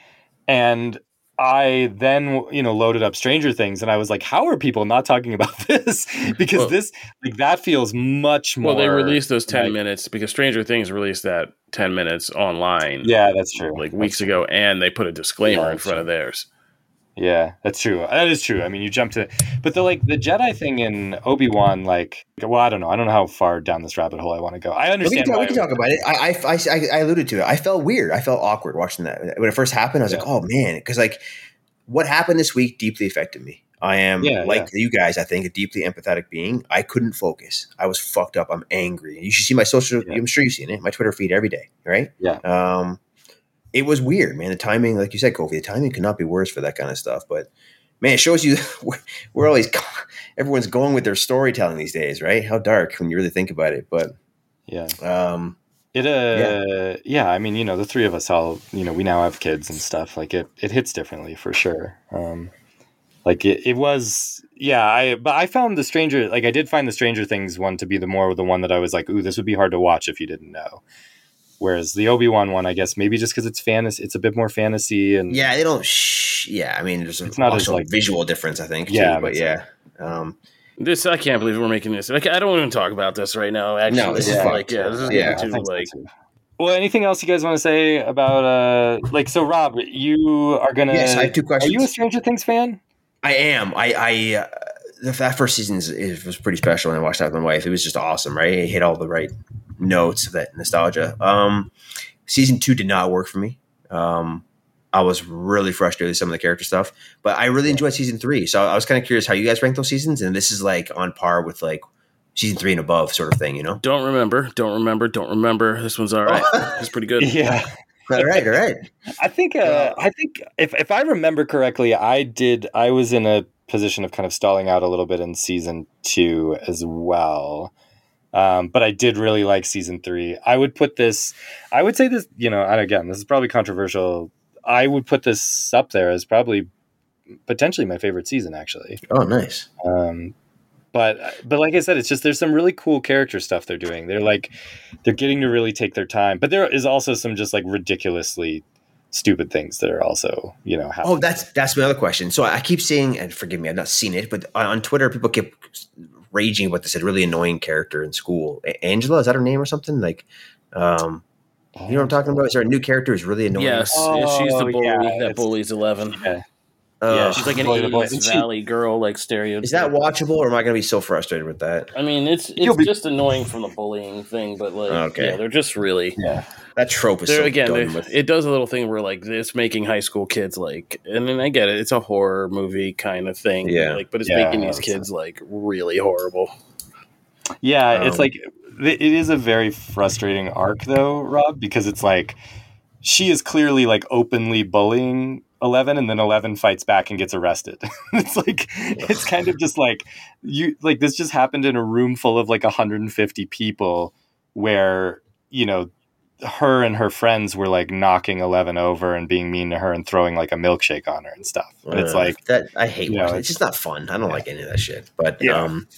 and I then you know loaded up Stranger Things, and I was like, how are people not talking about *laughs* this? because Well- this like that feels much more. Well, they released those 10 like- minutes because Stranger Things released that 10 minutes online Yeah, that's true. like That's weeks true. ago, and they put a disclaimer Yeah, in front true. of theirs. Yeah, that's true. That is true. I mean, you jump to, but the like the Jedi thing in Obi Wan, like, well, I don't know. I don't know how far down this rabbit hole I want to go. I We understand. can, why we can talk about it. I, I, I, I alluded to it. I felt weird. I felt awkward watching that when it first happened. I was Yeah. like, oh man, because like what happened this week deeply affected me. I am Yeah, like you guys. I think a deeply empathetic being. I couldn't focus. I was fucked up. I'm angry. You should see my social. Yeah. I'm sure you've seen it. My Twitter feed every day. Right. Yeah. Um, it was weird, man. The timing, like you said, Kofi, the timing could not be worse for that kind of stuff. But man, it shows you *laughs* where, where always everyone's going with their storytelling these days, right? How dark when you really think about it. But Yeah. um, It uh yeah. I mean, you know, the three of us all, you know, we now have kids and stuff. Like it it hits differently for sure. Um like it, it was yeah, I but I found the Stranger like I did find the Stranger Things one to be the more the one that I was like, ooh, this would be hard to watch if you didn't know. Whereas the Obi Wan one, I guess maybe just because it's fantasy, it's a bit more fantasy and Yeah, they don't. Sh- yeah, I mean, there's a, It's not as, like- a visual difference, I think. Yeah, too, but yeah, um, This I can't believe we're making this. Like, I don't even talk about this right now. Actually, No, this is like yeah, this is Yeah, too think so, like. too. Well, anything else you guys want to say about uh like so Rob, you are gonna yes, I have two questions. are you a Stranger Things fan? I am. I, I uh, the, that first season is, is, was pretty special, and I watched that with my wife. It was just awesome, right? It hit all the right notes of that nostalgia. Um, season two did not work for me. Um, I was really frustrated with some of the character stuff, but I really enjoyed season three. So I was kind of curious how you guys rank those seasons, and this is like on par with like season three and above, sort of thing, you know? Don't remember. Don't remember. Don't remember. This one's all right. *laughs* it's pretty good. Yeah. all right, all right. I think uh, I think if if I remember correctly, I did I was in a position of kind of stalling out a little bit in season two as well. Um, but I did really like season three. I would put this I would say this, you know, and again, this is probably controversial. I would put this up there as probably potentially my favorite season actually. Oh, nice. Um, but but like I said, it's just there's some really cool character stuff they're doing. They're like they're getting to really take their time, but there is also some just like ridiculously stupid things that are also you know happening. Oh, that's that's my other question. So I keep seeing, and forgive me, I've not seen it, but on, on Twitter, people keep raging about this really annoying character in school. A- Angela, is that her name or something? Like, um, you know what I'm talking about? Is there a new character who's really annoying? Yes, Oh, she's the bully yeah, that bullies Eleven. Yeah. Uh, yeah, She's like an Bully the boy. 80s Valley girl, like stereotype. is that watchable, or am I going to be so frustrated with that? I mean, it's it's be- just annoying from the bullying thing, but like, Okay. yeah, they're just really. Yeah, That trope is They're, so again, done with. it does a little thing where like it's making high school kids like, and then I get it, it's a horror movie kind of thing, Yeah. like, but it's Yeah, making these kids like really horrible. yeah. it's Um, like it is a very frustrating arc though, Rob, because it's like she is clearly like openly bullying Eleven, and then Eleven fights back and gets arrested. *laughs* it's like it's kind of just like you like this just happened in a room full of like 150 people where you know her and her friends were like knocking Eleven over and being mean to her and throwing like a milkshake on her and stuff. And it's like that. I hate you know, it. it's- It's just not fun. I don't like any of that shit. But Yeah. um,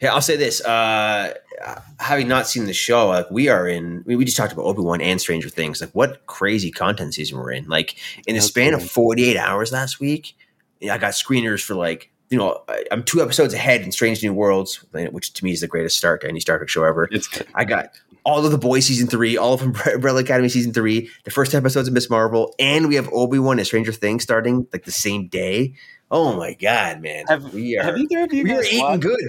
yeah, I'll say this. Uh, having not seen the show, like we are in, we, we just talked about Obi Wan and Stranger Things. Like, what crazy content season we're in? Like, in the That's span of forty eight hours last week, I got screeners for like, you know, I'm two episodes ahead in Strange New Worlds, which to me is the greatest start to any Star Trek show ever. it's I got all of the boys season three, all of *laughs* Umbrella Academy season three, the first episodes of Ms. Marvel, and we have Obi Wan and Stranger Things starting like the same day. Oh my god, man! Have- we are have either of you we are eating watched, good.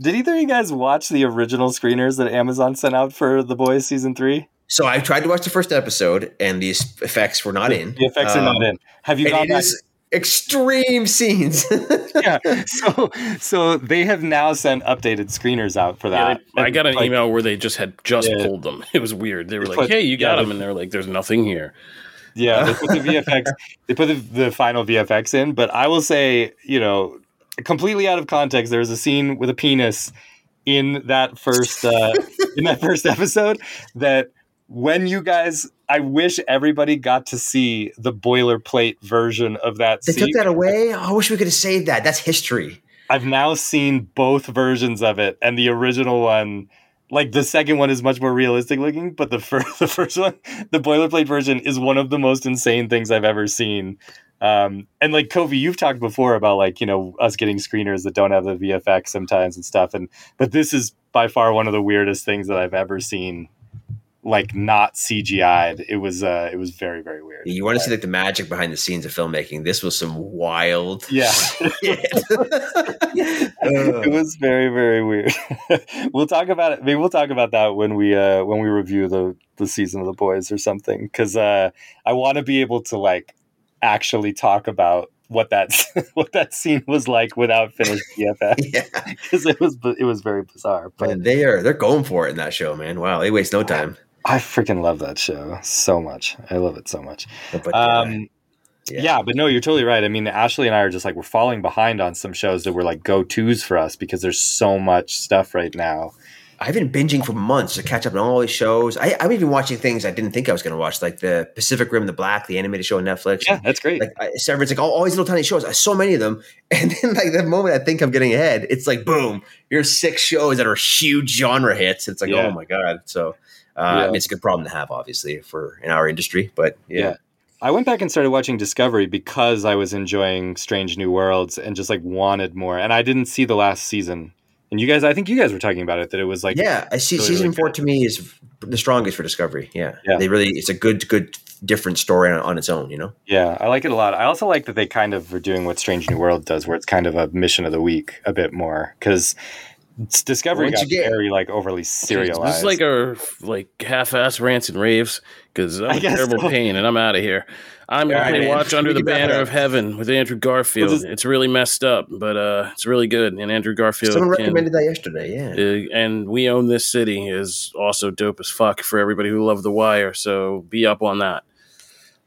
did either of you guys watch the original screeners that Amazon sent out for The Boys season three? So I tried to watch the first episode, and these effects were not in. The effects are Um, not in. Have you gone back? is extreme scenes. *laughs* yeah. So so they have now sent updated screeners out for Yeah, that. they- I got an like, email where they just had just Yeah. pulled them. *laughs* It was weird. They were They like, put- "Hey, you got yeah, them," and they're like, "There's nothing here." Yeah, they put the *laughs* VFX. they put the, the final VFX in, but I will say, you know, completely out of context. There was a scene with a penis in that first uh, in that first episode that when you guys, I wish everybody got to see the boilerplate version of that they scene. took that away. I wish we could have saved that. That's history. I've now seen both versions of it, and the original one, like the second one, is much more realistic looking, but the first, *laughs* the first one, the boilerplate version, is one of the most insane things I've ever seen. Um, and like Kofi, you've talked before about like you know us getting screeners that don't have the VFX sometimes and stuff, and but this is by far one of the weirdest things that I've ever seen like not CGI'd. It was uh, it was very very weird. You want to see like the magic behind the scenes of filmmaking? This was some wild. Yeah, *laughs* it was very very weird. *laughs* we'll talk about it. Maybe we'll talk about that when we uh, when we review the the season of the boys or something. Because uh, I want to be able to like actually talk about what that *laughs* what that scene was like without finished VFX. yeah, because it was it was very bizarre. But man, they are they're going for it in that show, man. Wow, they waste no time. I freaking love that show so much. I love it so much. But, um, yeah. yeah. but no, you're totally right. I mean, Ashley and I are just like we're falling behind on some shows that were like go tos for us because there's so much stuff right now I've been binging for months to catch up on all these shows. I, am even watching things I didn't think I was going to watch, like the Pacific Rim, the Black, the animated show on Netflix. Yeah, that's great. Like Severance, like all, all, these little tiny shows. So many of them, *laughs* and then like the moment I think I'm getting ahead, it's like boom, here's six shows that are huge genre hits. It's like yeah. oh my god. So uh, yeah. It's a good problem to have, obviously, for in our industry. But yeah. yeah. I went back and started watching Discovery because I was enjoying Strange New Worlds and just like wanted more. And I didn't see the last season. And you guys, I think you guys were talking about it that it was like yeah, I see. Really, season really four to me is the strongest for Discovery. Yeah, yeah, they really it's a good, good, different story on, on, its own. You know. Yeah, I like it a lot. I also like that they kind of are doing what Strange New World does, where it's kind of a mission of the week a bit more because Discovery Once got get, very like overly serialized. This is like our like half-ass rants and raves because I'm a terrible so. pain and I'm out of here. I'm going right, to watch Under the Banner of Heaven with Andrew Garfield. Just, it's really messed up, but uh, it's really good. And Andrew Garfield. Someone recommended that yesterday. Yeah. Uh, and We Own This City is also dope as fuck for everybody who loved The Wire. So be up on that.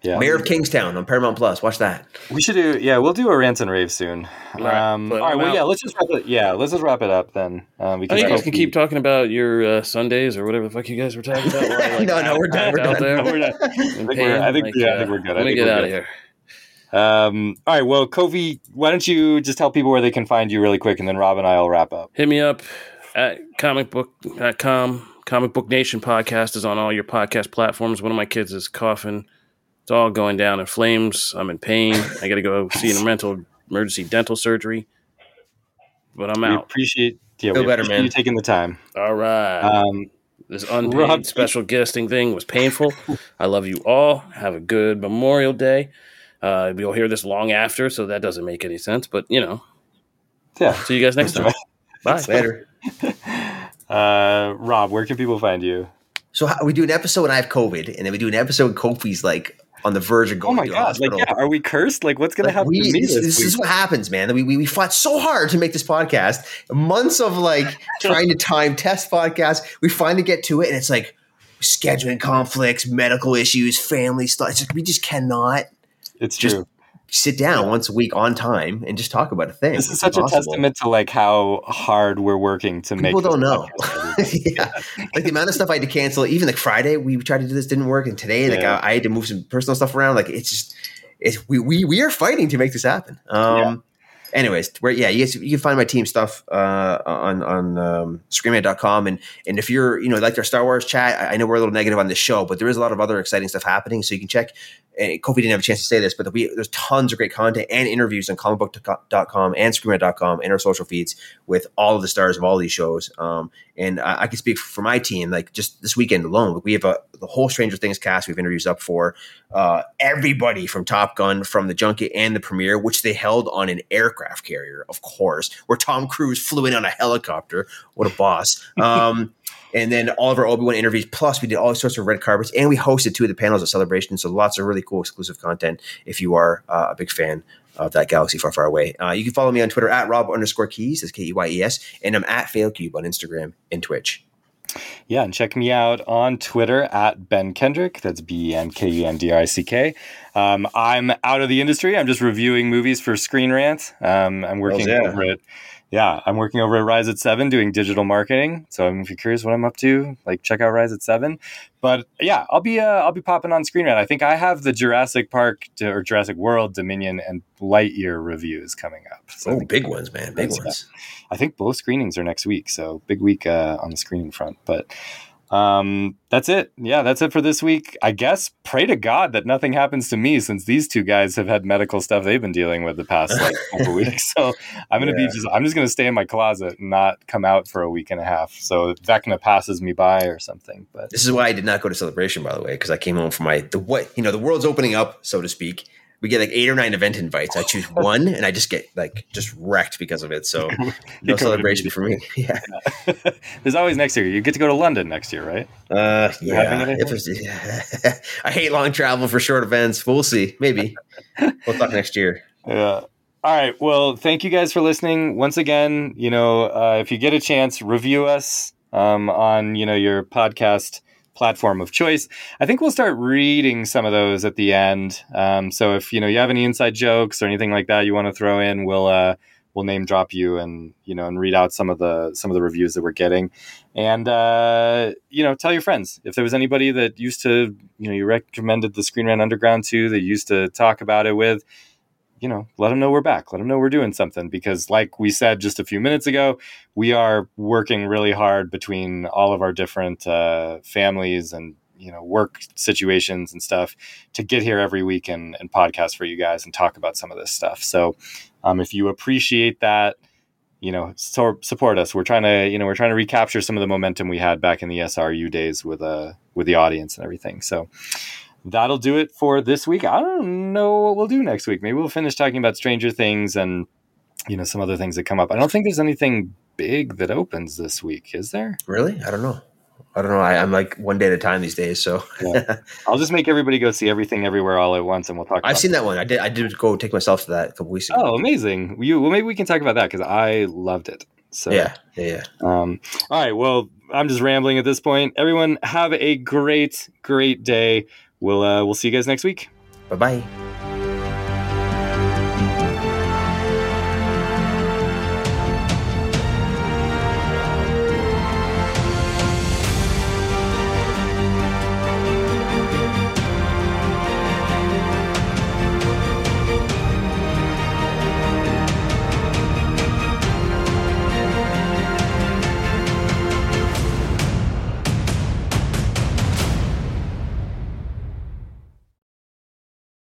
Yeah. Mayor of Kingstown on Paramount Plus. Watch that. We should do. Yeah, we'll do a rant and rave soon. All right. Um, all right well, yeah. Let's just wrap it. Yeah, let's just wrap it up then. Um, because you guys can keep talking about your uh, Sundays or whatever the fuck you guys were talking about. like, *laughs* no, no, we're done. We're done. No, *laughs* we're done. *laughs* I think, we're, I think, like, yeah, I think we're good. Let me get out of here. Um, all right. Well, Kofi, why don't you just tell people where they can find you really quick, and then Rob and I will wrap up. Hit me up at comicbook.com. Comic Book Nation podcast is on all your podcast platforms. One of my kids is coughing it's all going down in flames. I'm in pain. I got to go *laughs* see an mental emergency dental surgery. But I'm we out. Appreciate yeah, Feel better, man. You taking the time. All right. Um, this unpaid Rob, special guesting thing was painful. I love you all. Have a good Memorial Day. Uh, you'll hear this long after, so that doesn't make any sense. But you know, yeah. See you guys next time. *laughs* Bye. Later. Uh, Rob, where can people find you? So we do an episode and I have COVID, and then we do an episode. Kofi's like on the verge of going. Oh my god! Like, yeah, are we cursed? Like, what's going like, to happen we, to me? This, this, is what happens, man. We, we we fought so hard to make this podcast. Months of like *laughs* trying to time test podcasts. We finally get to it, and it's like scheduling conflicts, medical issues, family stuff. It's just, we just cannot. It's just, true sit down yeah. once a week on time and just talk about a thing. This is such a testament to like how hard we're working to People make. People don't know. *laughs* yeah. like the amount of stuff I had to cancel. Even like Friday, we tried to do this, didn't work, and today, like I, I, had to move some personal stuff around. Like it's just, it's we we we are fighting to make this happen. Um, anyways, where yeah, you, guys, you can find my team stuff uh, on on um, screenrant.com. and and if you're you know like our Star Wars chat, I, I, know we're a little negative on this show, but there is a lot of other exciting stuff happening. So you can check. And Kofi didn't have a chance to say this, but we, there's tons of great content and interviews on comicbook.com and screenrant.com and our social feeds with all of the stars of all these shows. Um, and I, I, can speak for my team, like just this weekend alone, we have a the whole Stranger Things cast. We have interviews up for uh, everybody from Top Gun, from the junket and the premiere, which they held on an aircraft carrier, of course, where Tom Cruise flew in on a helicopter. What a boss! *laughs* Um, and then all of our Obi Wan interviews. Plus, we did all sorts of red carpets, and we hosted two of the panels at Celebration. So lots of really cool exclusive content. If you are uh, a big fan of that galaxy far, far away. Uh, you can follow me on Twitter at Rob underscore Keyes, that's K E Y E S, and I'm at FailCube on Instagram and Twitch. Yeah, and check me out on Twitter at Ben Kendrick. That's B E N K E N D R I C K. Um, I'm out of the industry. I'm just reviewing movies for Screen Rant. Um, I'm working yeah. over it yeah, I'm working over at Rise at Seven doing digital marketing. So if you're curious what I'm up to, like check out Rise at Seven. But yeah, I'll be uh, I'll be popping on Screen Rant. I think I have the Jurassic Park to, or Jurassic World Dominion and Lightyear reviews coming up. So oh, big ones, man, big ones. I think both screenings are next week, so big week uh, on the screening front. But um, that's it. Yeah, that's it for this week. I guess pray to God that nothing happens to me since these two guys have had medical stuff they've been dealing with the past like *laughs* couple weeks. So I'm gonna yeah. be just I'm just gonna stay in my closet and not come out for a week and a half. So Vecna passes me by or something. But this is why I did not go to celebration, by the way, because I came home from my the what you know the world's opening up, so to speak we get like eight or nine event invites. I choose *laughs* one, and I just get like just wrecked because of it. So *laughs* no celebration for me. *laughs* Yeah. There's always next year. You get to go to London next year, right? Uh, yeah. yeah. I hate long travel for short events. We'll see. Maybe we'll talk next year. Yeah. All right. Well, thank you guys for listening. Once again, you know, uh, if you get a chance, review us um, on you know your podcast platform of choice. I think we'll start reading some of those at the end. Um, so if you know you have any inside jokes or anything like that you want to throw in, we'll uh, we'll name drop you and you know and read out some of the some of the reviews that we're getting, and uh, you know tell your friends if there was anybody that used to you know you recommended the Screen Rant Underground to that used to talk about it with you know, let them know we're back. Let them know we're doing something because, like we said just a few minutes ago, we are working really hard between all of our different uh, families and you know work situations and stuff to get here every week and, and podcast for you guys and talk about some of this stuff. So, um, if you appreciate that, you know, so support us. We're trying to, you know, we're trying to recapture some of the momentum we had back in the SRU days with uh with the audience and everything. So that'll do it for this week. I don't know what we'll do next week. Maybe we'll finish talking about Stranger Things and you know some other things that come up. I don't think there's anything big that opens this week, is there? Really? I don't know. I don't know. I, am like one day at a time these days, so yeah. *laughs* I'll just make everybody go see everything everywhere all at once, and we'll talk. I've seen that one. I did. I did go take myself to that a couple weeks ago. Oh, amazing! You well, maybe we can talk about that because I loved it. So yeah, yeah, yeah. Um, all right. Well, I'm just rambling at this point. Everyone, have a great, great day. We'll uh, we'll see you guys next week. Bye bye.